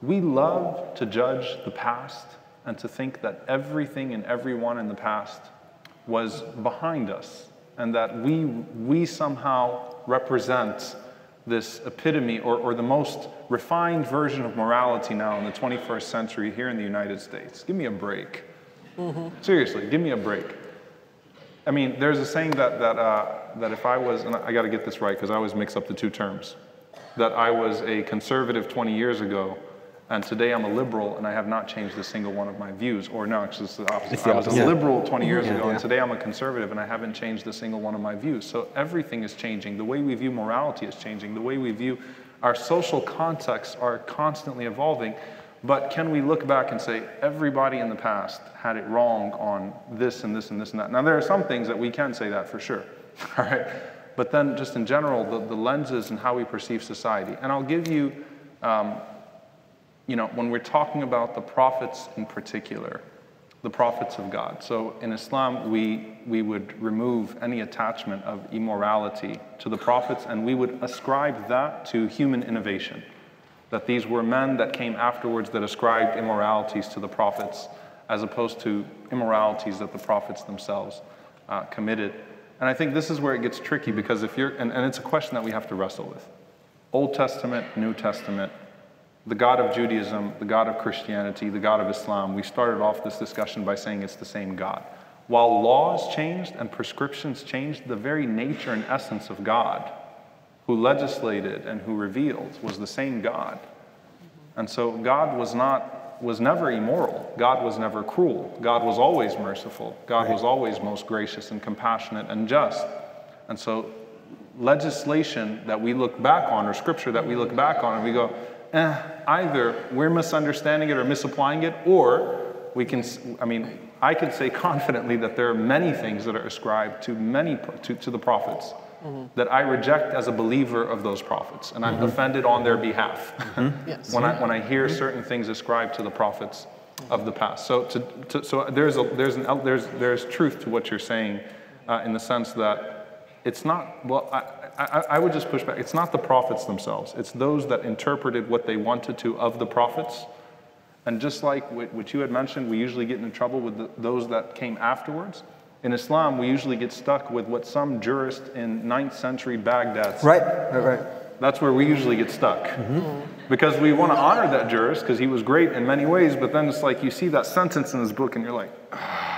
we love to judge the past and to think that everything and everyone in the past was behind us and that we, we somehow represent this epitome or, or the most refined version of morality now in the 21st century here in the United States. Give me a break. Seriously, give me a break. I mean, there's a saying that, that, uh, that if I was, and I got to get this right because I always mix up the two terms, that I was a conservative 20 years ago And today I'm a liberal and I have not changed a single one of my views. Or no, actually, it's the opposite. It's the I was a opposite. liberal 20 years ago yeah. and today I'm a conservative and I haven't changed a single one of my views. So everything is changing. The way we view morality is changing. The way we view our social contexts are constantly evolving. But can we look back and say everybody in the past had it wrong on this and this and this and that? Now, there are some things that we can say that for sure, all right? But then, just in general, the, the lenses and how we perceive society. And I'll give you, um, you know, when we're talking about the prophets in particular, the prophets of God. So in Islam, we, we would remove any attachment of immorality to the prophets and we would ascribe that to human innovation. That these were men that came afterwards that ascribed immoralities to the prophets as opposed to immoralities that the prophets themselves uh, committed. And I think this is where it gets tricky because if you're, and, and it's a question that we have to wrestle with Old Testament, New Testament, the God of Judaism, the God of Christianity, the God of Islam, we started off this discussion by saying it's the same God. While laws changed and prescriptions changed, the very nature and essence of God, who legislated and who revealed, was the same God. And so God was not was never immoral. God was never cruel. God was always merciful. God was always most gracious and compassionate and just. And so legislation that we look back on or scripture that we look back on and we go, eh, either we're misunderstanding it or misapplying it, or we can, I mean, I could say confidently that there are many things that are ascribed to many, to, to the prophets mm-hmm. that I reject as a believer of those prophets, and I'm mm-hmm. offended on their behalf. Mm-hmm. Yes. when, I, when I hear certain things ascribed to the prophets of the past. So, to, to, so there's, a, there's, an, there's, there's truth to what you're saying uh, in the sense that it's not, well, I, I, I would just push back. It's not the prophets themselves, it's those that interpreted what they wanted to of the prophets. And just like what you had mentioned, we usually get into trouble with the, those that came afterwards. In Islam, we usually get stuck with what some jurist in 9th century Baghdad said. Right, right, right. That's where we usually get stuck. Because we want to honor that jurist because he was great in many ways, but then it's like you see that sentence in his book and you're like, "Ah,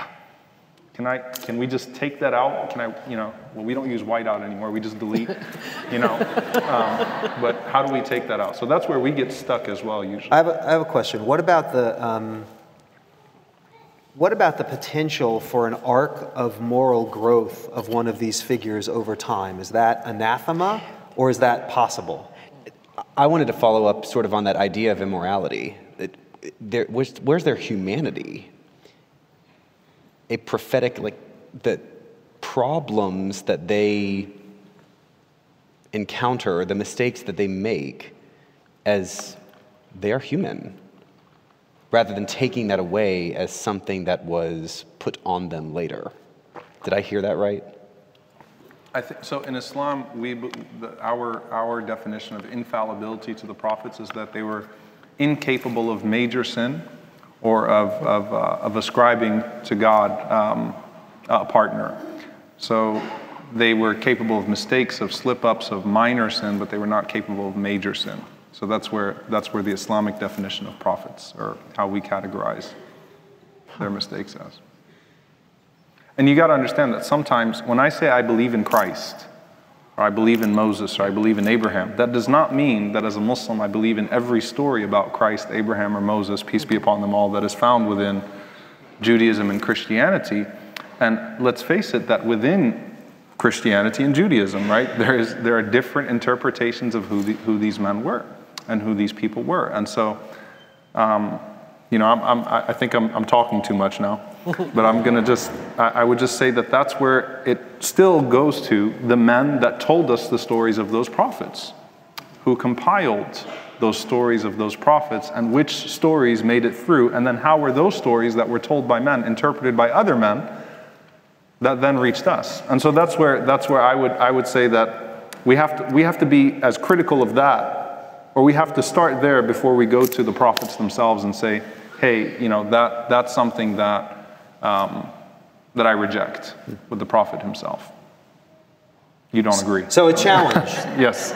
can I can we just take that out? Can I, you know, well we don't use whiteout anymore, we just delete, you know. Um, but how do we take that out? So that's where we get stuck as well usually. I have a, I have a question. What about the um, what about the potential for an arc of moral growth of one of these figures over time? Is that anathema or is that possible? I wanted to follow up sort of on that idea of immorality. It, it- there, where's, where's their humanity? A prophetic, like, the problems that they encounter, the mistakes that they make, as they are human, rather than taking that away as something that was put on them later. Did I hear that right? I think so. In Islam, we the, our our definition of infallibility to the prophets is that they were incapable of major sin or of of, uh, of ascribing to God um, a partner. So they were capable of mistakes, of slip ups, of minor sin, but they were not capable of major sin. So that's where that's where the Islamic definition of prophets, or how we categorize their mistakes as. And you got to understand that sometimes when I say I believe in Christ, or I believe in Moses, or I believe in Abraham, that does not mean that as a Muslim I believe in every story about Christ, Abraham, or Moses, peace be upon them all, that is found within Judaism and Christianity. And let's face it, that within Christianity and Judaism, right, there, is, there are different interpretations of who, the, who these men were and who these people were. And so, um, you know, I'm, I'm, I think I'm, I'm talking too much now, but I'm going to just, I, would just say that that's where it still goes to the men that told us the stories of those prophets, who compiled those stories of those prophets, and which stories made it through, and then how were those stories that were told by men interpreted by other men that then reached us. And so that's where, that's where I, would, I would say that we have, to, we have to be as critical of that or we have to start there before we go to the prophets themselves and say, hey, you know, that, that's something that, um, that I reject with the prophet himself. You don't agree? So a challenge. Yes.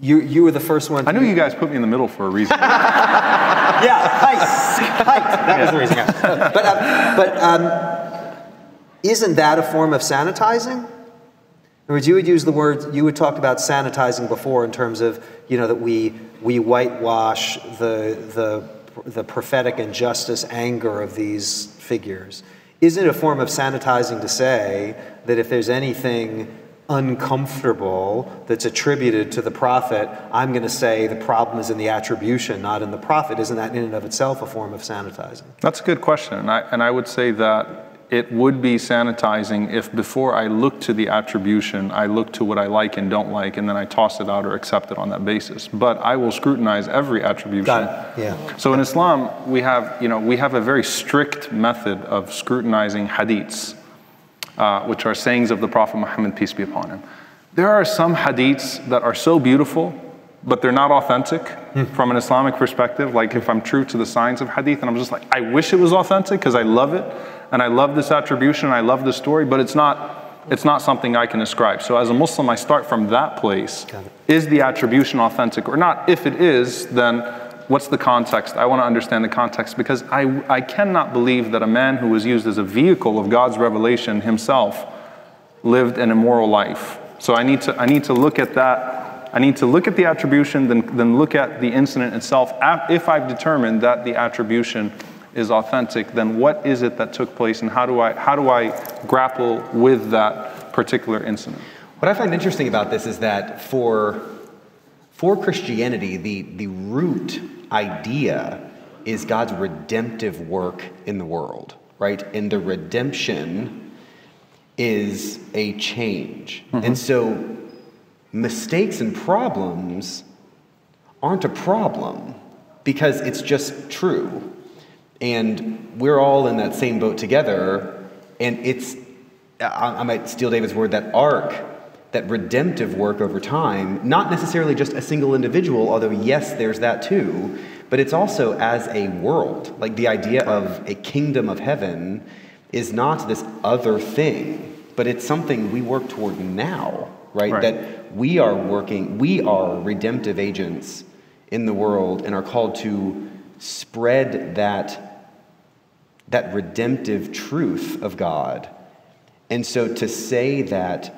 you you were the first one. To I knew you guys put me in the middle for a reason. Yeah, height, height. That was the reason. yeah. But um, but um, isn't that a form of sanitizing? In other words, you would use the word, you would talk about sanitizing before in terms of, you know, that we, we whitewash the, the, the prophetic injustice, anger of these figures. Is it a form of sanitizing to say that if there's anything uncomfortable that's attributed to the prophet, I'm going to say the problem is in the attribution, not in the prophet? Isn't that in and of itself a form of sanitizing? That's a good question. And I, and I would say that it would be sanitizing if before I look to the attribution, I look to what I like and don't like, and then I toss it out or accept it on that basis. But I will scrutinize every attribution. Got it. Yeah. So in Islam, we have, you know, we have a very strict method of scrutinizing hadiths, uh, which are sayings of the Prophet Muhammad, peace be upon him. There are some hadiths that are so beautiful, but they're not authentic hmm. from an Islamic perspective. Like if I'm true to the signs of hadith, and I'm just like, I wish it was authentic because I love it and I love this attribution, and I love this story, but it's not it's not something I can ascribe. So as a Muslim, I start from that place. Is the attribution authentic or not? If it is, then what's the context? I want to understand the context because I, I cannot believe that a man who was used as a vehicle of God's revelation himself lived an immoral life. So I need to, I need to look at that. I need to look at the attribution, then, then look at the incident itself. If I've determined that the attribution is authentic, then what is it that took place and how do I, how do I grapple with that particular incident? What I find interesting about this is that for, for Christianity, the, the root idea is God's redemptive work in the world, right? And the redemption is a change. Mm-hmm. And so mistakes and problems aren't a problem because it's just true. And we're all in that same boat together. And it's, I, might steal David's word, that arc, that redemptive work over time, not necessarily just a single individual, although, yes, there's that too, but it's also as a world. Like the idea of a kingdom of heaven is not this other thing, but it's something we work toward now, right? right? That we are working, we are redemptive agents in the world and are called to spread that that redemptive truth of God. And so to say that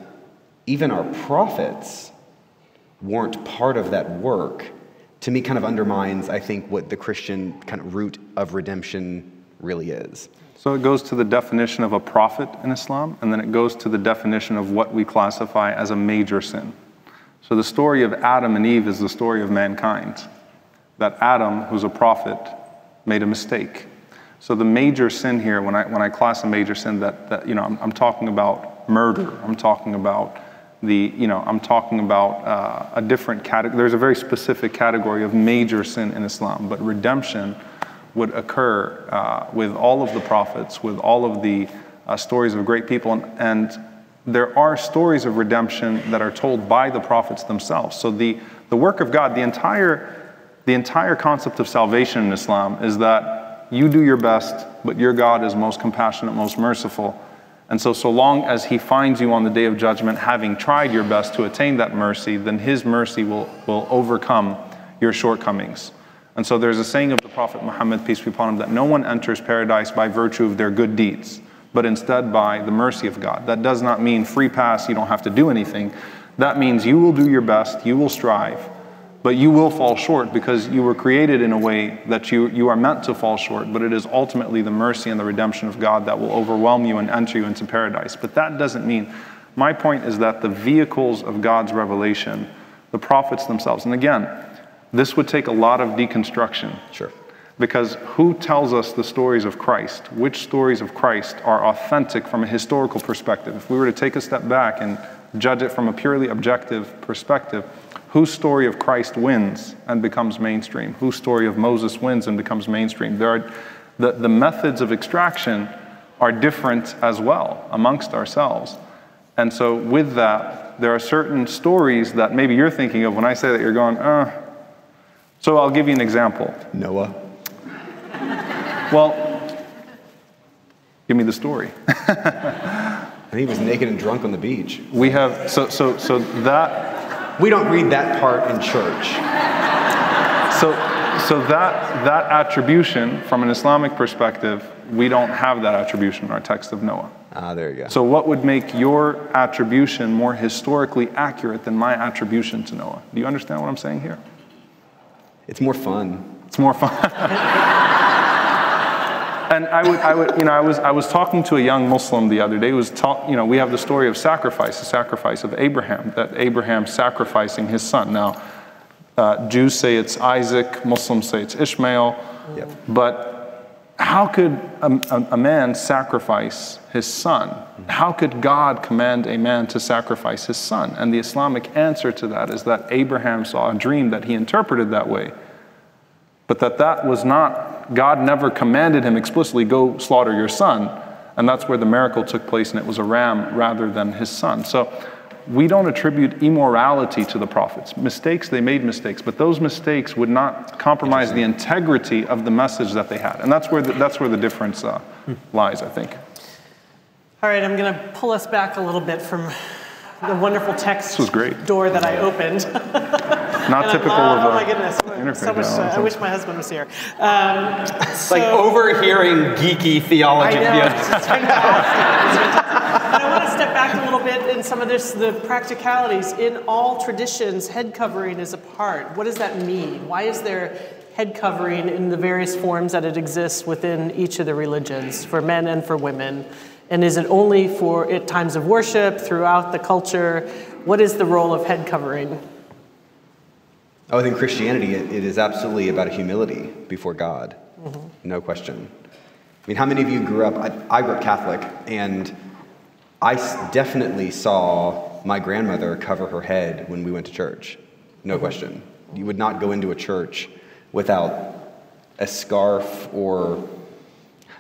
even our prophets weren't part of that work, to me kind of undermines, I think, what the Christian kind of root of redemption really is. So it goes to the definition of a prophet in Islam, and then it goes to the definition of what we classify as a major sin. So the story of Adam and Eve is the story of mankind. That Adam, who's a prophet, made a mistake. So the major sin here, when I, when I class a major sin, that, that you know, I'm, I'm talking about murder. I'm talking about the, you know, I'm talking about uh, a different category. There's a very specific category of major sin in Islam, but redemption would occur uh, with all of the prophets, with all of the uh, stories of great people, and, and there are stories of redemption that are told by the prophets themselves. So the, the work of God, the entire, the entire concept of salvation in Islam is that you do your best, but your God is most compassionate, most merciful. And so, so long as He finds you on the day of judgment having tried your best to attain that mercy, then His mercy will, will overcome your shortcomings. And so there's a saying of the Prophet Muhammad, peace be upon him, that no one enters paradise by virtue of their good deeds, but instead by the mercy of God. That does not mean free pass, you don't have to do anything. That means you will do your best, you will strive, but you will fall short because you were created in a way that you, you are meant to fall short, but it is ultimately the mercy and the redemption of God that will overwhelm you and enter you into paradise. But that doesn't mean, my point is that the vehicles of God's revelation, the prophets themselves, and again, this would take a lot of deconstruction. Sure. Because who tells us the stories of Christ? Which stories of Christ are authentic from a historical perspective? If we were to take a step back and judge it from a purely objective perspective, whose story of Christ wins and becomes mainstream? Whose story of Moses wins and becomes mainstream? There are, the, the methods of extraction are different as well amongst ourselves. And so, with that, there are certain stories that maybe you're thinking of when I say that you're going, uh. So, I'll give you an example Noah. well, give me the story. and he was naked and drunk on the beach. We have, so, so, so that we don't read that part in church. So, so that, that attribution, from an Islamic perspective, we don't have that attribution in our text of Noah. Ah, there you go. So, what would make your attribution more historically accurate than my attribution to Noah? Do you understand what I'm saying here? It's more fun. It's more fun. and I would, I would, you know, I was, I was talking to a young Muslim the other day. Who was talk, you know, we have the story of sacrifice, the sacrifice of Abraham, that Abraham sacrificing his son. Now, uh, Jews say it's Isaac, Muslims say it's Ishmael. Yep. But how could a, a, man sacrifice his son? How could God command a man to sacrifice his son? And the Islamic answer to that is that Abraham saw a dream that he interpreted that way. But that that was not, God never commanded him explicitly, go slaughter your son. And that's where the miracle took place, and it was a ram rather than his son. So we don't attribute immorality to the prophets. Mistakes, they made mistakes, but those mistakes would not compromise the integrity of the message that they had. And that's where the, that's where the difference uh, lies, I think. All right, I'm going to pull us back a little bit from the wonderful text This was great. door that I opened. Not And I'm- typical oh, of oh my goodness. So much, uh, I wish my husband was here. Um, It's like overhearing geeky theology. I know, it's, it's fantastic. It's fantastic. Want to step back a little bit in some of this, the practicalities. In all traditions, head covering is a part. What does that mean? Why is there head covering in the various forms that it exists within each of the religions, for men and for women? And is it only for at times of worship, throughout the culture? What is the role of head covering? Oh, I think Christianity, it, it is absolutely about humility before God. Mm-hmm. No question. I mean, how many of you grew up? I, I grew up Catholic, and I s- definitely saw my grandmother cover her head when we went to church. No mm-hmm. question. You would not go into a church without a scarf or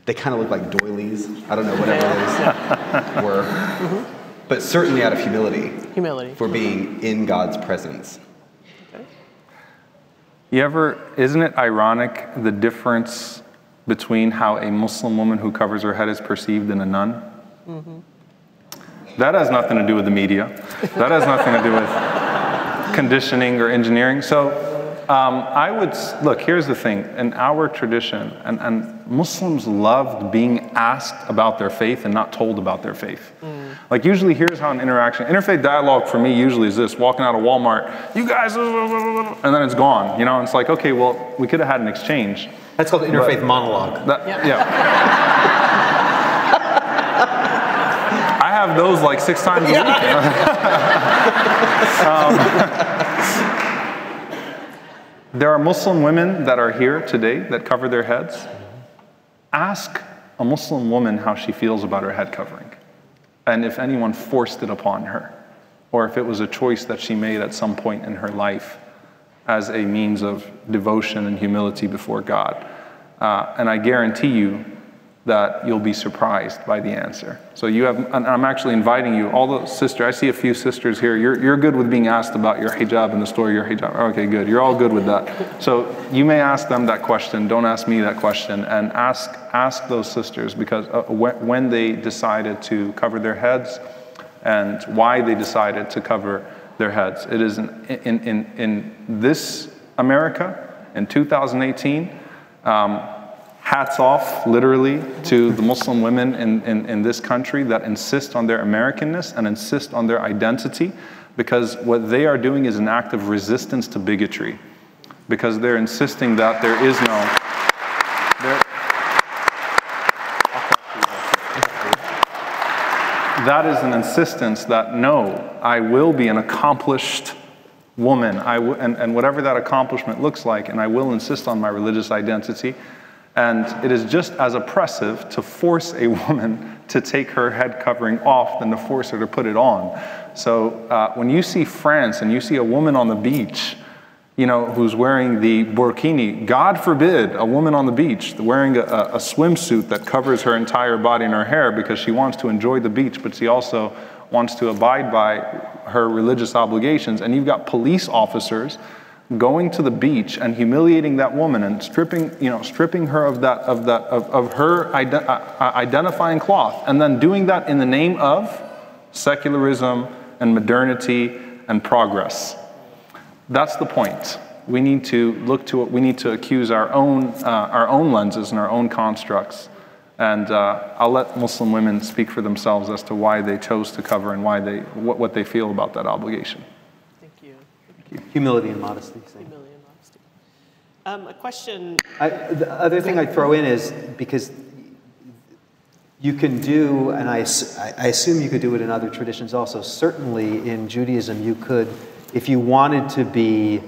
they kind of look like doilies. I don't know, whatever those were. Mm-hmm. But certainly out of humility Humility. for being in God's presence. You ever, isn't it ironic the difference between how a Muslim woman who covers her head is perceived and a nun? Mm-hmm. That has nothing to do with the media. That has nothing to do with conditioning or engineering. So um, I would, look, here's the thing. In our tradition, and, and Muslims loved being asked about their faith and not told about their faith. Like usually here's how an interaction, interfaith dialogue for me usually is this, walking out of Walmart, you guys, and then it's gone. You know, it's like, okay, well, we could have had an exchange. That's called interfaith monologue. That, yeah. I have those like six times a week. Um, there are Muslim women that are here today that cover their heads. Ask a Muslim woman how she feels about her head covering, and if anyone forced it upon her, or if it was a choice that she made at some point in her life as a means of devotion and humility before God. Uh, and I guarantee you that you'll be surprised by the answer. So you have, and I'm actually inviting you, all the sisters, I see a few sisters here, you're, you're good with being asked about your hijab in the store, your hijab. Okay, good, you're all good with that. So you may ask them that question, don't ask me that question, and ask, ask those sisters because uh, when, when they decided to cover their heads and why they decided to cover their heads. It is in, in, in, in this America in 2018. Um, hats off, literally, to the Muslim women in, in, in this country that insist on their Americanness and insist on their identity because what they are doing is an act of resistance to bigotry. Because they're insisting that there is no. there- that is an insistence that no, I will be an accomplished woman, I w- and, and whatever that accomplishment looks like, and I will insist on my religious identity. And it is just as oppressive to force a woman to take her head covering off than to force her to put it on. So uh, when you see France and you see a woman on the beach, you know, who's wearing the burkini. God forbid a woman on the beach wearing a, a swimsuit that covers her entire body and her hair because she wants to enjoy the beach, but she also wants to abide by her religious obligations. And you've got police officers going to the beach and humiliating that woman and stripping, you know, stripping her of that, of that, of, of her ide- uh, identifying cloth, and then doing that in the name of secularism and modernity and progress. That's the point. we need to look to it. we need to accuse our own uh, our own lenses and our own constructs. And uh, I'll let Muslim women speak for themselves as to why they chose to cover and why they what, what they feel about that obligation. Humility and modesty. same. Humility and modesty. Um, a question. I, the other thing I'd throw in is because you can do, and I, I I assume you could do it in other traditions also. Certainly in Judaism, you could, if you wanted to be,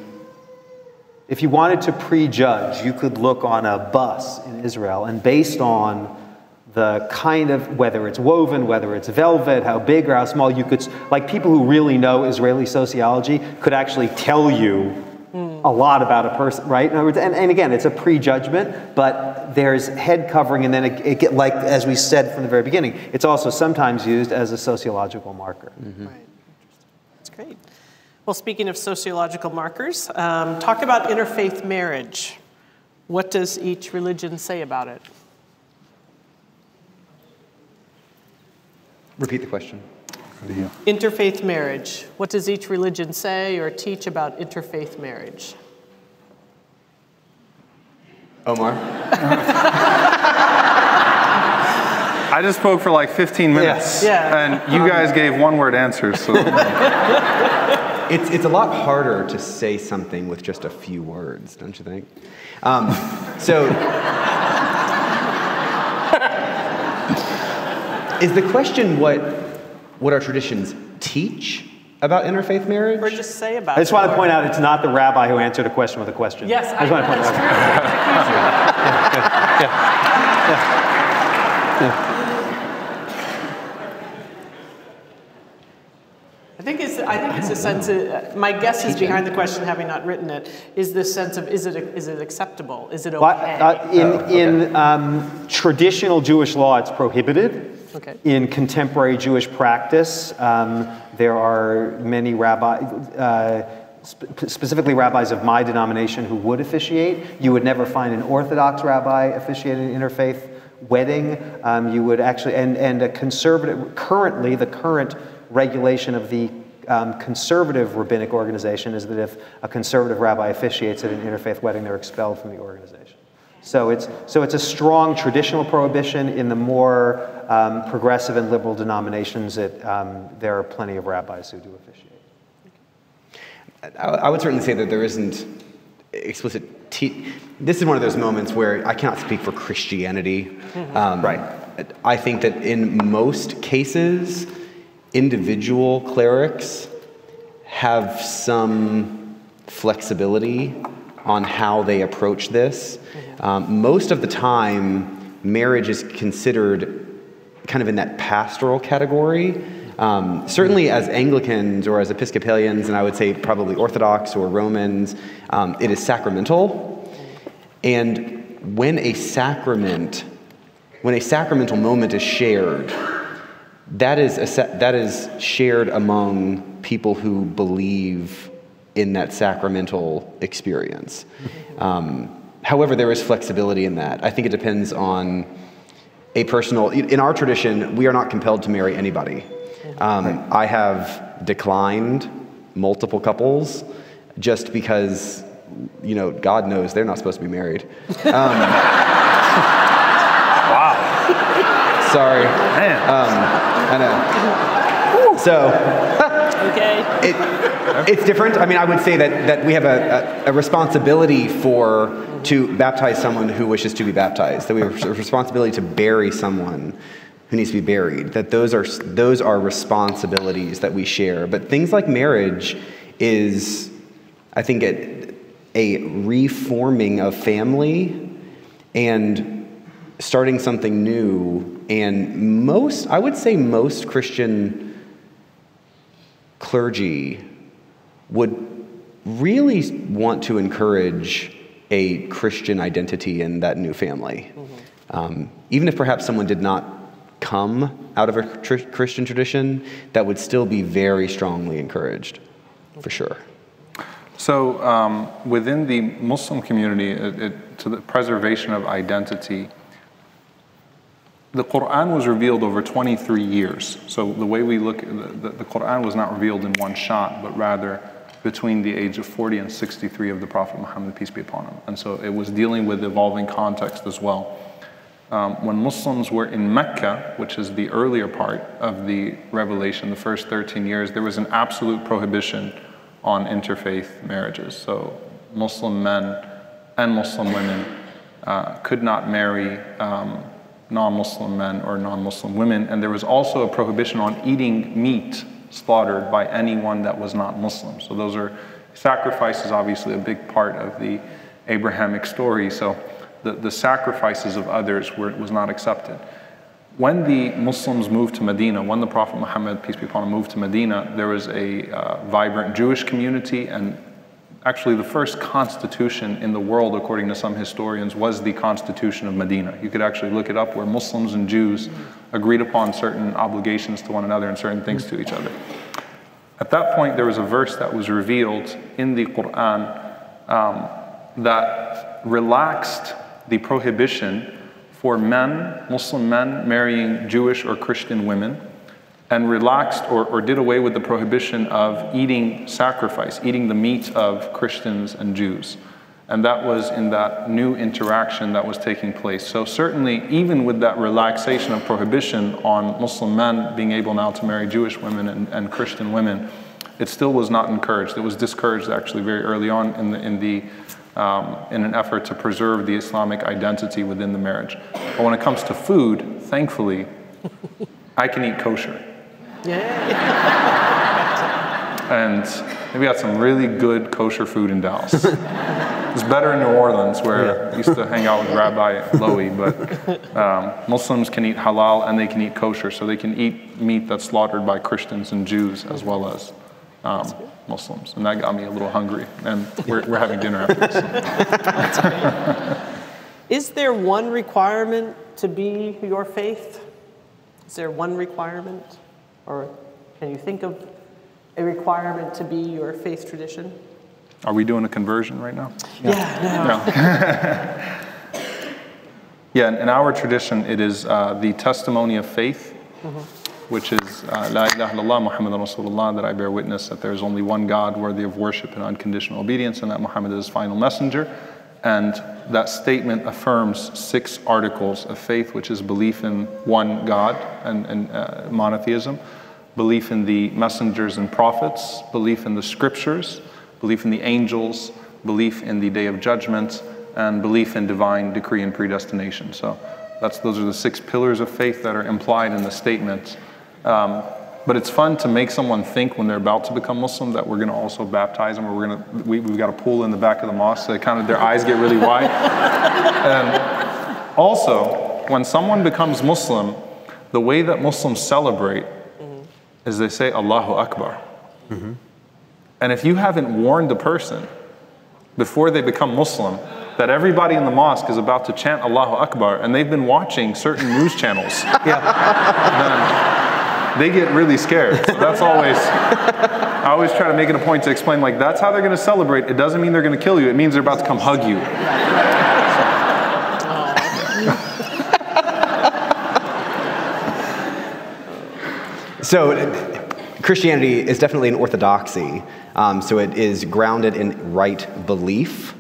if you wanted to prejudge, you could look on a bus in Israel, and based on the kind of whether it's woven, whether it's velvet, how big or how small, you could, like people who really know Israeli sociology could actually tell you a lot about a person, right? In other words, and, and again, it's a prejudgment, but there's head covering, and then it, it get, like as we said from the very beginning, it's also sometimes used as a sociological marker. Right. That's great. Well, speaking of sociological markers, um, talk about interfaith marriage. What does each religion say about it? Repeat the question. Interfaith marriage. What does each religion say or teach about interfaith marriage? Omar? I just spoke for like 15 minutes, Yeah. and you guys gave one-word answers. So It's, it's a lot harder to say something with just a few words, don't you think? Um, so, is the question what, what our traditions teach about interfaith marriage? Or just say about I just it? want to point out it's not the rabbi who answered a question with a question. Yes, I just want to point that's that out. true. I think it's, I think it's a sense of, my guess is behind the question, having not written it, is this sense of is it, is it acceptable? Is it okay? Well, uh, in in um, traditional Jewish law, it's prohibited. Okay. In contemporary Jewish practice, um, there are many rabbis. uh, sp- specifically rabbis of my denomination, who would officiate. You would never find an Orthodox rabbi officiating an interfaith wedding. Um, you would actually, and, and a conservative, currently, the current regulation of the um, conservative rabbinic organization is that if a conservative rabbi officiates at an interfaith wedding, they're expelled from the organization. So it's, so it's a strong traditional prohibition. In the more um, progressive and liberal denominations, it, um, there are plenty of rabbis who do officiate. I I would certainly say that there isn't explicit. Te- this is one of those moments where I cannot speak for Christianity. Um, right. I think that in most cases, individual clerics have some flexibility on how they approach this. Um, most of the time, marriage is considered kind of in that pastoral category. Um, certainly, as Anglicans or as Episcopalians, and I would say probably Orthodox or Romans, um, it is sacramental. And when a sacrament, when a sacramental moment is shared, that is, a, that is shared among people who believe in that sacramental experience. Um, however, there is flexibility in that. I think it depends on a personal. In our tradition, we are not compelled to marry anybody. Um, I have declined multiple couples just because, you know, God knows they're not supposed to be married. wow. Sorry. man, I know. So Okay. it, it's different. I mean, I would say that, that we have a, a, a responsibility for to baptize someone who wishes to be baptized. That we have a responsibility to bury someone who needs to be buried. That those are those are responsibilities that we share. But things like marriage is, I think, a, a reforming of family and starting something new. And most, I would say, most Christian clergy would really want to encourage a Christian identity in that new family. Um, even if perhaps someone did not come out of a tr- Christian tradition, that would still be very strongly encouraged, for sure. So, um, within the Muslim community, it, it, to the preservation of identity, the Quran was revealed over 23 years. So, the way we look, the, the, Quran was not revealed in one shot, but rather between the age of 40 and 63 of the Prophet Muhammad, peace be upon him. And so it was dealing with evolving context as well. Um, when Muslims were in Mecca, which is the earlier part of the revelation, the first 13 years, there was an absolute prohibition on interfaith marriages. So Muslim men and Muslim women uh, could not marry um, non Muslim men or non Muslim women. And there was also a prohibition on eating meat slaughtered by anyone that was not Muslim. So those are sacrifices, obviously, a big part of the Abrahamic story. So the, the sacrifices of others were, was not accepted. When the Muslims moved to Medina, when the Prophet Muhammad, peace be upon him, moved to Medina, there was a uh, vibrant Jewish community and actually the first constitution in the world, according to some historians, was the Constitution of Medina. You could actually look it up where Muslims and Jews agreed upon certain obligations to one another and certain things to each other. At that point, there was a verse that was revealed in the Quran um, that relaxed the prohibition for men, Muslim men, marrying Jewish or Christian women and relaxed or, or did away with the prohibition of eating sacrifice, eating the meat of Christians and Jews. And that was in that new interaction that was taking place. So, certainly, even with that relaxation of prohibition on Muslim men being able now to marry Jewish women and, and Christian women, it still was not encouraged. It was discouraged actually very early on in, the, in, the, um, in an effort to preserve the Islamic identity within the marriage. But when it comes to food, thankfully, I can eat kosher. And we got some really good kosher food in Dallas. it's better in New Orleans, where yeah. I used to hang out with Rabbi Loewy, but um, Muslims can eat halal and they can eat kosher, so they can eat meat that's slaughtered by Christians and Jews as well as um, Muslims. And that got me a little hungry, and we're, we're having dinner after this. Is there one requirement to be your faith? Is there one requirement? Or can you think of a requirement to be your faith tradition? Are we doing a conversion right now? Yeah, no. no. yeah, in our tradition, it is uh, the testimony of faith, mm-hmm. which is uh, La ilaha illallah Muhammad Rasulullah, that I bear witness that there is only one God worthy of worship and unconditional obedience, and that Muhammad is his final messenger. And that statement affirms six articles of faith, which is belief in one God and, and uh, monotheism, belief in the messengers and prophets, belief in the scriptures, belief in the angels, belief in the day of judgment, and belief in divine decree and predestination. So that's, those are the six pillars of faith that are implied in the statement. Um, but it's fun to make someone think when they're about to become Muslim that we're going to also baptize them, or we're going to we, we've got a pool in the back of the mosque, so kind of their eyes get really wide. and also, when someone becomes Muslim, the way that Muslims celebrate mm-hmm. is they say Allahu Akbar. Mm-hmm. And if you haven't warned the person before they become Muslim that everybody in the mosque is about to chant Allahu Akbar and they've been watching certain news channels, yeah they get really scared. So that's always, I always try to make it a point to explain, like, that's how they're going to celebrate. It doesn't mean they're going to kill you, it means they're about to come hug you. So, Christianity is definitely an orthodoxy. Um, so, it is grounded in right belief,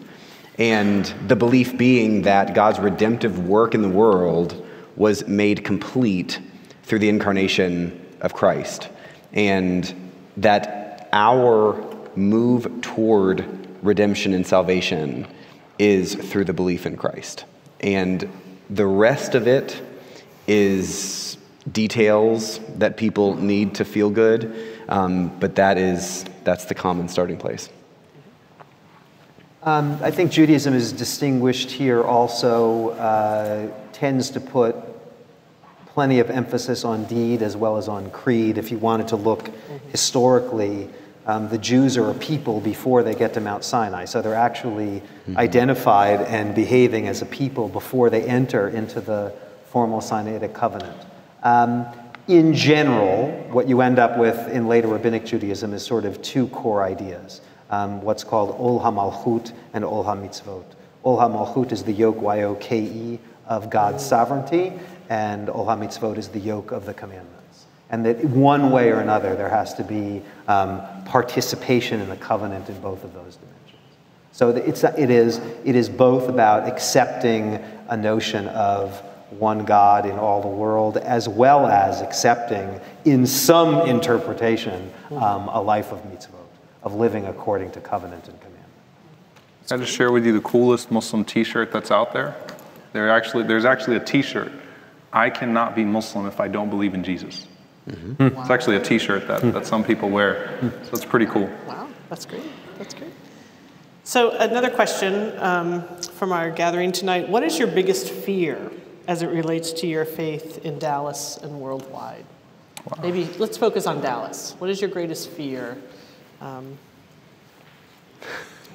and the belief being that God's redemptive work in the world was made complete through the incarnation of Christ. And that our move toward redemption and salvation is through the belief in Christ. And the rest of it is details that people need to feel good, um, but that is that's the common starting place. Um, I think Judaism is distinguished here also, uh, tends to put plenty of emphasis on deed as well as on creed. If you wanted to look mm-hmm. historically, um, the Jews are a people before they get to Mount Sinai. So they're actually mm-hmm. identified and behaving as a people before they enter into the formal Sinaitic covenant. Um, in general, what you end up with in later rabbinic Judaism is sort of two core ideas um, what's called Ol HaMalchut and Ol HaMitzvot. Ol HaMalchut is the yoke, Y O K E, of God's sovereignty, and Ol HaMitzvot is the yoke of the commandments. And that one way or another, there has to be um, participation in the covenant in both of those dimensions. So it's, it, is, it is both about accepting a notion of one God in all the world, as well as accepting, in some interpretation, um, a life of mitzvot, of living according to covenant and commandment. I just share with you the coolest Muslim T-shirt that's out there? There actually, there's actually a T-shirt. I cannot be Muslim if I don't believe in Jesus. Mm-hmm. It's actually a T-shirt that, that some people wear, so it's pretty cool. Wow, that's great. That's great. So another question um, from our gathering tonight: What is your biggest fear as it relates to your faith in Dallas and worldwide? Wow. Maybe let's focus on Dallas. What is your greatest fear um,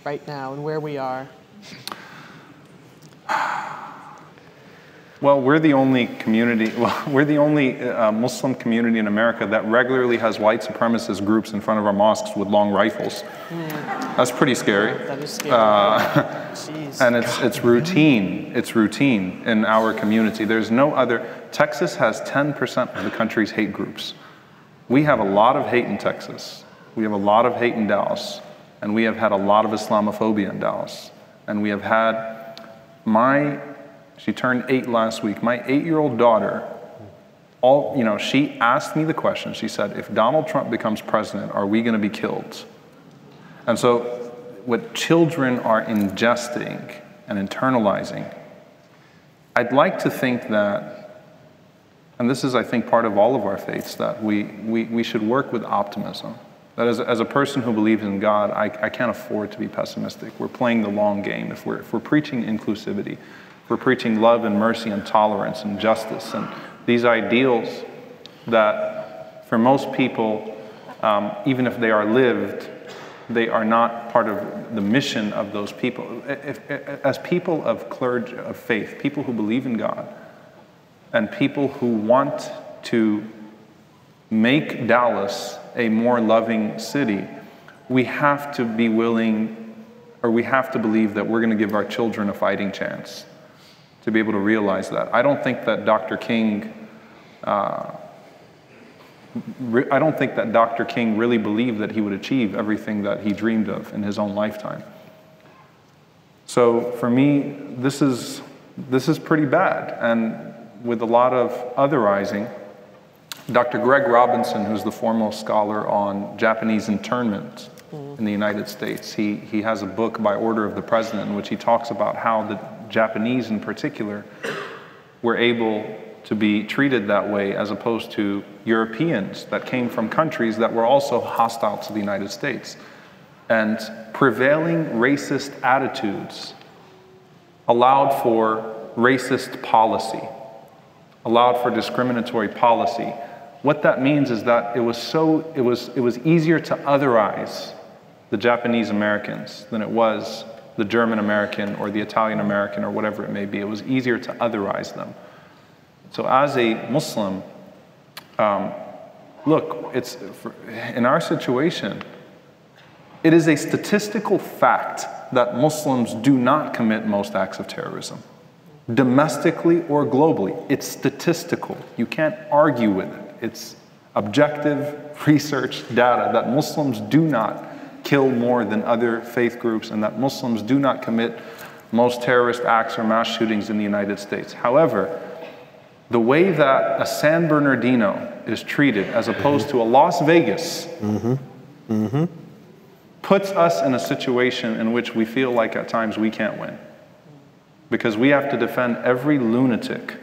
right now and where we are? Well, we're the only community, well, we're the only uh, Muslim community in America that regularly has white supremacist groups in front of our mosques with long rifles. Mm. That's pretty scary. That is scary. Uh, and it's, it's routine. It's routine in our community. There's no other, Texas has 10% of the country's hate groups. We have a lot of hate in Texas. We have a lot of hate in Dallas. And we have had a lot of Islamophobia in Dallas. And we have had my she turned eight last week. My eight year old daughter, all, you know, she asked me the question. She said, if Donald Trump becomes president, are we going to be killed? And so, what children are ingesting and internalizing, I'd like to think that, and this is, I think, part of all of our faiths, that we, we, we should work with optimism. That as, as a person who believes in God, I, I can't afford to be pessimistic. We're playing the long game. If we're, if we're preaching inclusivity, we're preaching love and mercy and tolerance and justice and these ideals that for most people, um, even if they are lived, they are not part of the mission of those people. If, if, as people of clergy, of faith, people who believe in God, and people who want to make Dallas a more loving city, we have to be willing, or we have to believe that we're going to give our children a fighting chance to be able to realize that. I don't think that Dr. King, uh, re- I don't think that Dr. King really believed that he would achieve everything that he dreamed of in his own lifetime. So for me, this is, this is pretty bad. And with a lot of otherizing, Dr. Greg Robinson, who's the foremost scholar on Japanese internment in the United States, he, he has a book by order of the president in which he talks about how the Japanese in particular, were able to be treated that way as opposed to Europeans that came from countries that were also hostile to the United States. And prevailing racist attitudes allowed for racist policy, allowed for discriminatory policy. What that means is that it was so it was it was easier to otherize the Japanese Americans than it was the German American or the Italian American or whatever it may be. It was easier to otherize them. So, as a Muslim, um, look, it's for, in our situation, it is a statistical fact that Muslims do not commit most acts of terrorism, domestically or globally. It's statistical. You can't argue with it. It's objective research data that Muslims do not kill more than other faith groups and that Muslims do not commit most terrorist acts or mass shootings in the United States. However, the way that a San Bernardino is treated as opposed to a Las Vegas mm-hmm. Mm-hmm. puts us in a situation in which we feel like at times we can't win. Because we have to defend every lunatic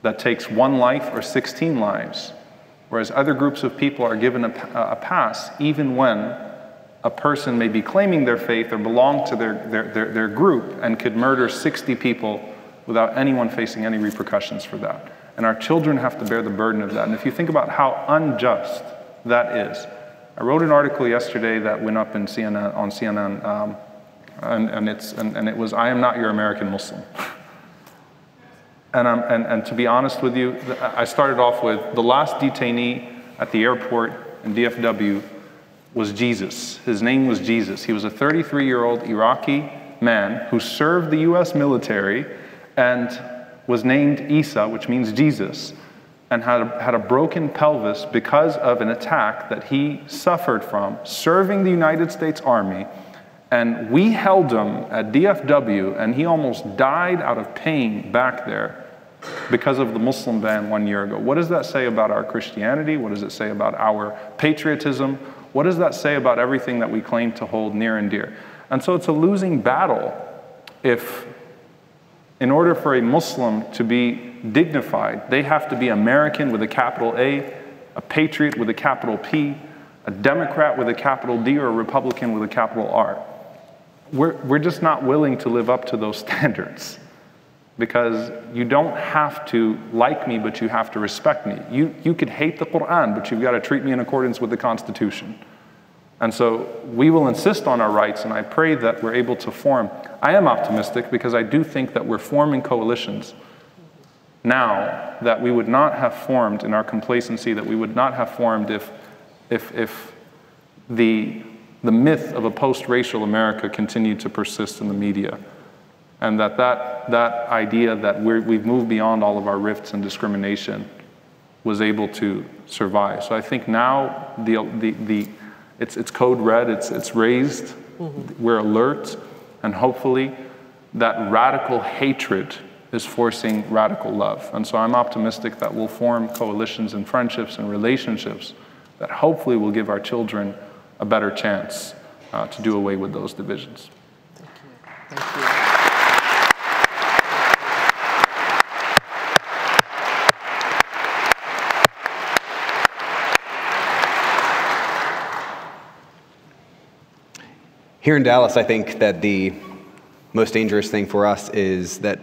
that takes one life or 16 lives, whereas other groups of people are given a, a pass even when a person may be claiming their faith or belong to their, their, their, their, group and could murder 60 people without anyone facing any repercussions for that. And our children have to bear the burden of that. And if you think about how unjust that is, I wrote an article yesterday that went up in CNN, on CNN, um, and, and, it's, and, and, it was, I am not your American Muslim. and, and, and to be honest with you, I started off with the last detainee at the airport in DFW was Jesus. His name was Jesus. He was a 33 year old Iraqi man who served the US military and was named Isa, which means Jesus. and had a, had a broken pelvis because of an attack that he suffered from serving the United States Army. And we held him at DFW, and he almost died out of pain back there because of the Muslim ban one year ago. What does that say about our Christianity? What does it say about our patriotism? What does that say about everything that we claim to hold near and dear? And so it's a losing battle if, in order for a Muslim to be dignified, they have to be American with a capital A, a patriot with a capital P, a Democrat with a capital D, or a Republican with a capital R. We're, we're just not willing to live up to those standards because you don't have to like me, but you have to respect me. You, you could hate the Quran, but you've got to treat me in accordance with the Constitution. And so we will insist on our rights, and I pray that we're able to form. I am optimistic because I do think that we're forming coalitions now that we would not have formed in our complacency, that we would not have formed if, if, if the, the myth of a post racial America continued to persist in the media. And that that, that idea that we we've moved beyond all of our rifts and discrimination was able to survive. So I think now the, the, the, it's, it's code red, it's, it's raised, mm-hmm. we're alert, and hopefully that radical hatred is forcing radical love. And so I'm optimistic that we'll form coalitions and friendships and relationships that hopefully will give our children a better chance uh, to do away with those divisions. Thank you. Thank you. Here in Dallas, I think that the most dangerous thing for us is that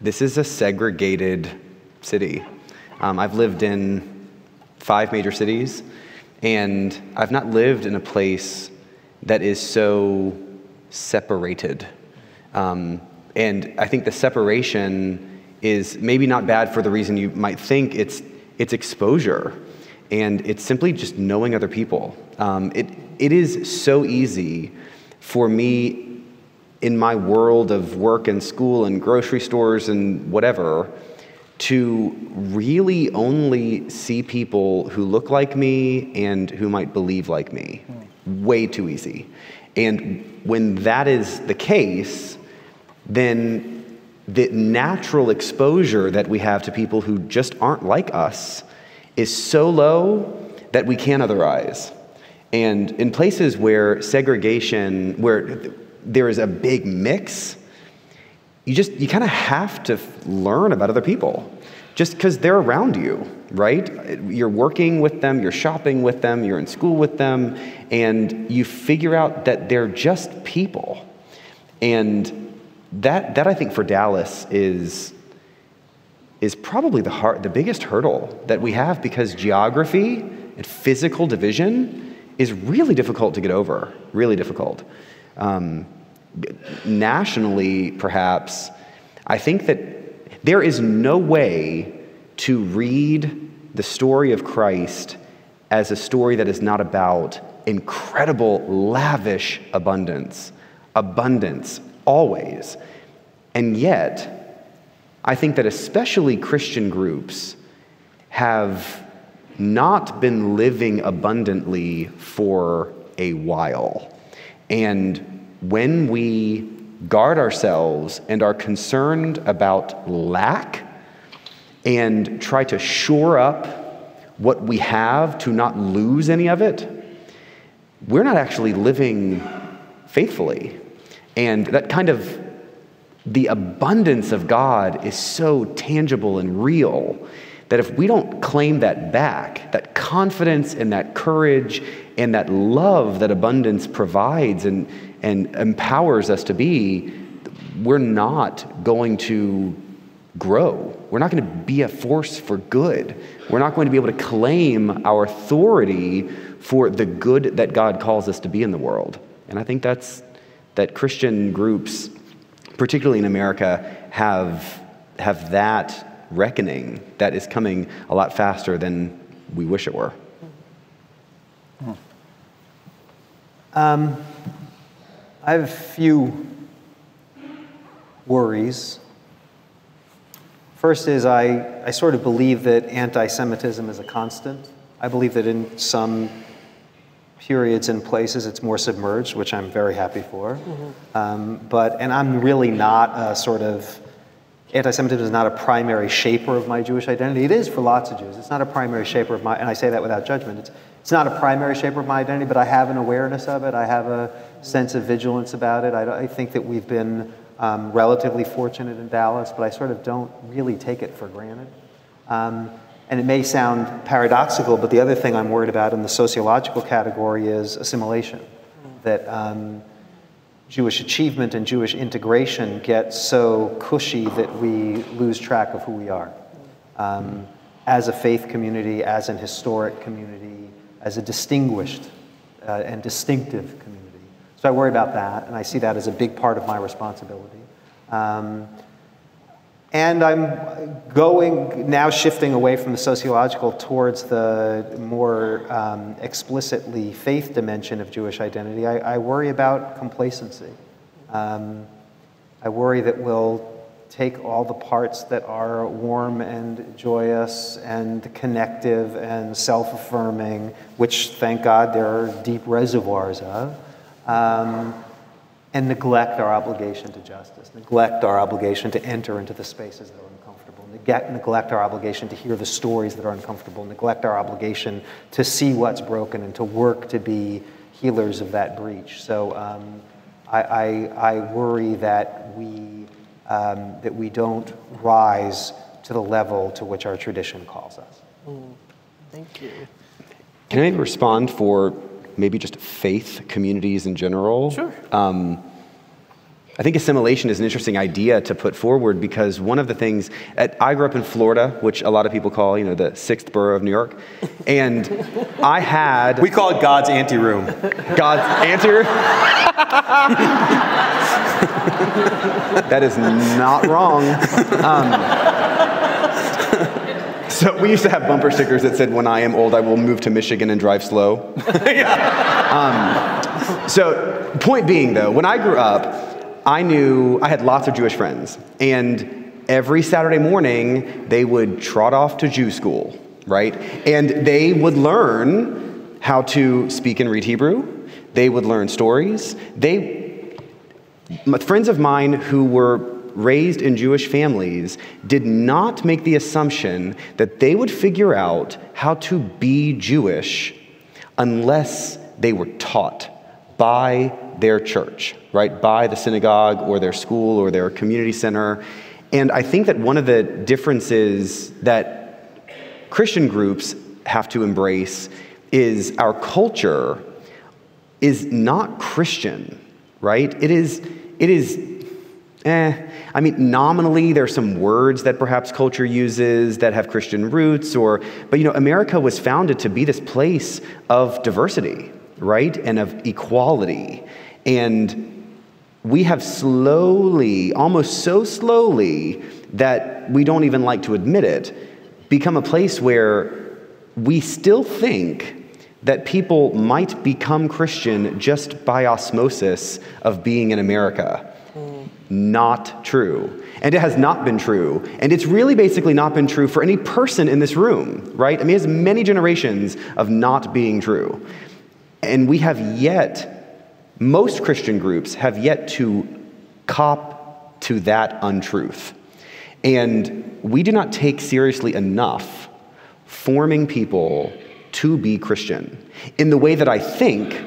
this is a segregated city. Um, I've lived in five major cities, and I've not lived in a place that is so separated. Um, and I think the separation is maybe not bad for the reason you might think it's, it's exposure. And it's simply just knowing other people. Um, it, it is so easy for me in my world of work and school and grocery stores and whatever to really only see people who look like me and who might believe like me. Hmm. Way too easy. And when that is the case, then the natural exposure that we have to people who just aren't like us is so low that we can't otherwise. And in places where segregation, where there is a big mix, you just, you kind of have to learn about other people just because they're around you, right? You're working with them, you're shopping with them, you're in school with them, and you figure out that they're just people. And that, that I think for Dallas is, is probably the, hard, the biggest hurdle that we have because geography and physical division is really difficult to get over, really difficult. Um, nationally, perhaps, I think that there is no way to read the story of Christ as a story that is not about incredible, lavish abundance. Abundance, always. And yet, I think that especially Christian groups have not been living abundantly for a while. And when we guard ourselves and are concerned about lack and try to shore up what we have to not lose any of it, we're not actually living faithfully. And that kind of the abundance of God is so tangible and real that if we don't claim that back, that confidence and that courage and that love that abundance provides and, and empowers us to be, we're not going to grow. We're not going to be a force for good. We're not going to be able to claim our authority for the good that God calls us to be in the world. And I think that's that Christian groups, particularly in America, have, have that reckoning that is coming a lot faster than we wish it were. Um, I have a few worries. First is I, I sort of believe that anti Semitism is a constant. I believe that in some periods and places it's more submerged, which I'm very happy for. Mm-hmm. Um, but, and I'm really not a sort of, anti Semitism is not a primary shaper of my Jewish identity. It is for lots of Jews. It's not a primary shaper of my, and I say that without judgment. It's, it's not a primary shaper of my identity, but I have an awareness of it. I have a sense of vigilance about it. I, I think that we've been um, relatively fortunate in Dallas, but I sort of don't really take it for granted. Um, and it may sound paradoxical, but the other thing I'm worried about in the sociological category is assimilation. That um, Jewish achievement and Jewish integration get so cushy that we lose track of who we are. Um, as a faith community, as an historic community, as a distinguished uh, and distinctive community. So I worry about that, and I see that as a big part of my responsibility. Um, and I'm going now shifting away from the sociological towards the more um, explicitly faith dimension of Jewish identity. I, I worry about complacency. Um, I worry that we'll take all the parts that are warm and joyous and connective and self affirming, which thank God there are deep reservoirs of. Um, and neglect our obligation to justice, neglect our obligation to enter into the spaces that are uncomfortable, neglect, neglect our obligation to hear the stories that are uncomfortable, neglect our obligation to see what's broken and to work to be healers of that breach. So um, I, I, I, worry that we, um, that we don't rise to the level to which our tradition calls us. Mm, thank you. Can I respond for maybe just faith communities in general. Sure. Um, I think assimilation is an interesting idea to put forward because one of the things at, I grew up in Florida, which a lot of people call, you know, the sixth borough of New York, and I had we call it God's anteroom. God's anteroom. that is not wrong. Um, so we used to have bumper stickers that said, "When I am old, I will move to Michigan and drive slow." um, so, point being, though, when I grew up, I knew I had lots of Jewish friends, and every Saturday morning they would trot off to Jew school, right? And they would learn how to speak and read Hebrew. They would learn stories. They, friends of mine who were raised in Jewish families did not make the assumption that they would figure out how to be Jewish unless they were taught by their church, right? By the synagogue or their school or their community center. And I think that one of the differences that Christian groups have to embrace is our culture is not Christian, right? It is, it is eh. I mean, nominally, there's some words that perhaps culture uses that have Christian roots, or, but you know, America was founded to be this place of diversity, right? And of equality. And we have slowly, almost so slowly, that we don't even like to admit it, become a place where we still think that people might become Christian just by osmosis of being in America not true. And it has not been true. And it's really basically not been true for any person in this room, right? I mean, it has many generations of not being true. And we have yet, most Christian groups have yet to cop to that untruth. And we do not take seriously enough forming people to be Christian in the way that I think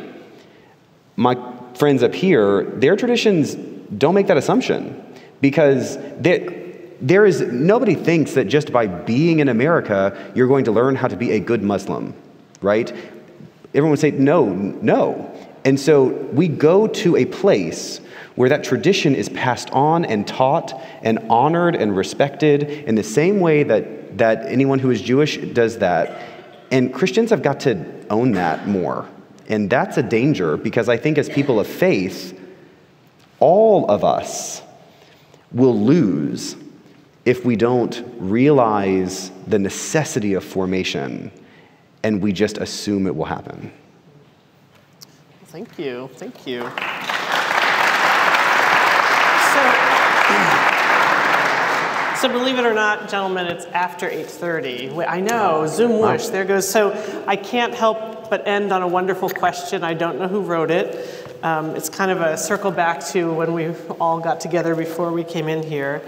my friends up here, their traditions don't make that assumption because there, there is nobody thinks that just by being in America you're going to learn how to be a good Muslim, right? Everyone would say no, no. And so we go to a place where that tradition is passed on and taught and honored and respected in the same way that, that anyone who is Jewish does that. And Christians have got to own that more. And that's a danger because I think as people of faith, all of us will lose if we don't realize the necessity of formation and we just assume it will happen. Thank you. Thank you. So so believe it or not, gentlemen, it's after 8:30. I know, Zoom wish. There goes. So I can't help but end on a wonderful question. I don't know who wrote it. Um, it's kind of a circle back to when we all got together before we came in here.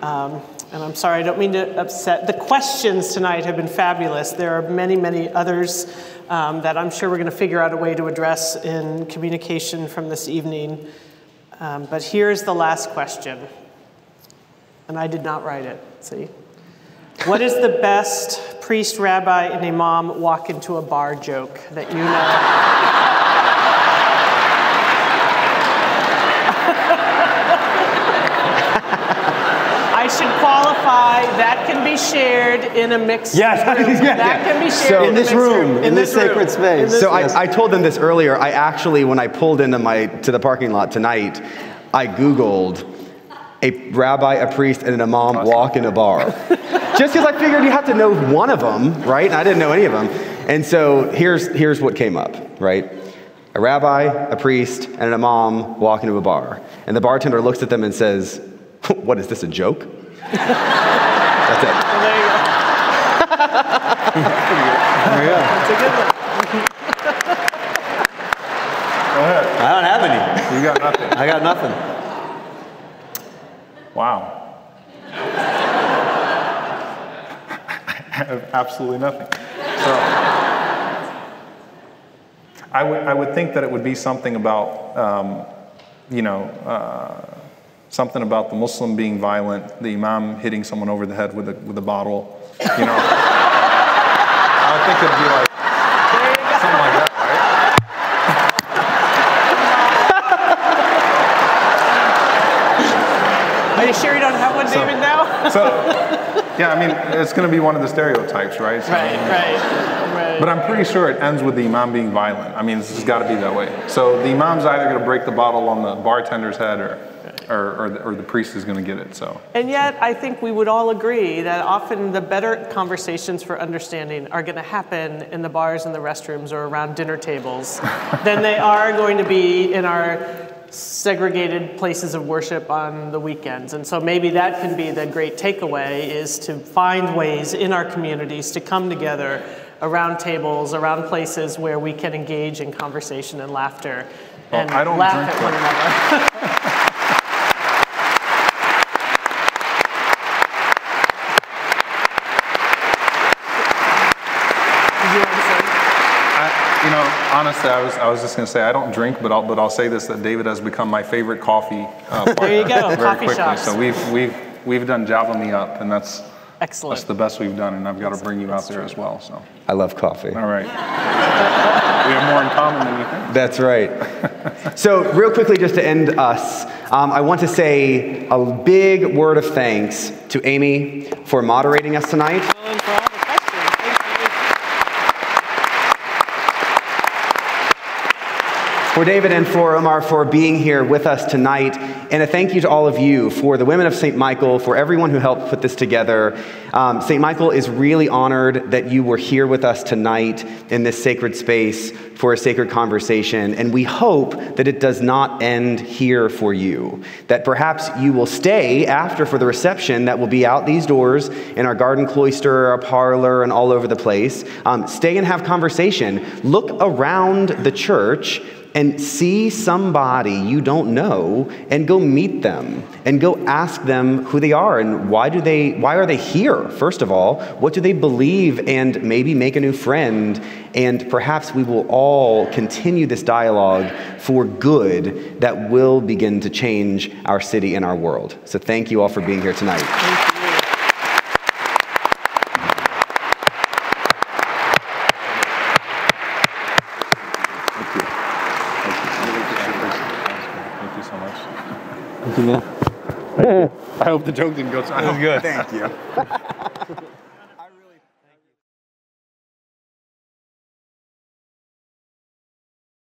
Um, and I'm sorry, I don't mean to upset. The questions tonight have been fabulous. There are many, many others um, that I'm sure we're going to figure out a way to address in communication from this evening. Um, but here's the last question. And I did not write it, see? What is the best priest, rabbi, and imam walk into a bar joke that you know? I should qualify that can be shared in a mixed Yes, room. yeah, that can be shared So- in, In this mixed room, in this room, sacred space. this So room. I, I told them this earlier. I actually, when I pulled into my to the parking lot tonight, I Googled a rabbi, a priest, and an imam walk in a bar. Just because I figured you have to know one of them, right? And I didn't know any of them. And so here's here's what came up, right? A rabbi, a priest, and an imam walk into a bar. And the bartender looks at them and says, What is this, a joke? That's it. Well, there you go. There you go. It's a good one. Go ahead. I don't have any. You got nothing. I got nothing. Wow. I have absolutely nothing. So, I would, I would think that it would be something about, um, you know, uh, something about the Muslim being violent, the Imam hitting someone over the head with a, with a bottle, you know. I think it'd be like something like that, right? Are you sure you don't have one, David, now? So, yeah, I mean, it's going to be one of the stereotypes, right? So- right, right, right. But I'm pretty sure it ends with the imam being violent. I mean, it's just got to be that way. So the imam's either going to break the bottle on the bartender's head, or, or, or, the, or the priest is going to get it. So And yet, I think we would all agree that often the better conversations for understanding are going to happen in the bars and the restrooms or around dinner tables than they are going to be in our segregated places of worship on the weekends. And so maybe that can be the great takeaway is to find ways in our communities to come together around tables, around places where we can engage in conversation and laughter Well, and laugh at one another. Did you want to say? I, you know, honestly, I was, I was just going to say I don't drink, but I'll, but I'll say this: that David has become my favorite coffee. Uh, partner There you go, very coffee quickly. shops. So we've we've we've done Java me up, and that's Excellent. that's the best we've done, and I've got to bring you out there as well. So I love coffee. all right, we have more in common than you think. That's right. so, real quickly, just to end us, um, I want to say a big word of thanks to Amy for moderating us tonight. Ellen, for all the questions. Thank you. For David and for Omar for being here with us tonight. And a thank you to all of you for the women of St. Michael, for everyone who helped put this together. Um, St. Michael is really honored that you were here with us tonight in this sacred space for a sacred conversation. And we hope that it does not end here for you, that perhaps you will stay after for the reception that will be out these doors in our garden cloister, our parlor, and all over the place. Um, stay and have conversation. Look around the church and see somebody you don't know and go meet them and go ask them who they are and why do they why are they here first of all? What do they believe and maybe make a new friend? And perhaps we will all continue this dialogue for good that will begin to change our city and our world. So thank you all for being here tonight Thank you so much. Thank you, man. I hope the joke didn't go. So I good. thank you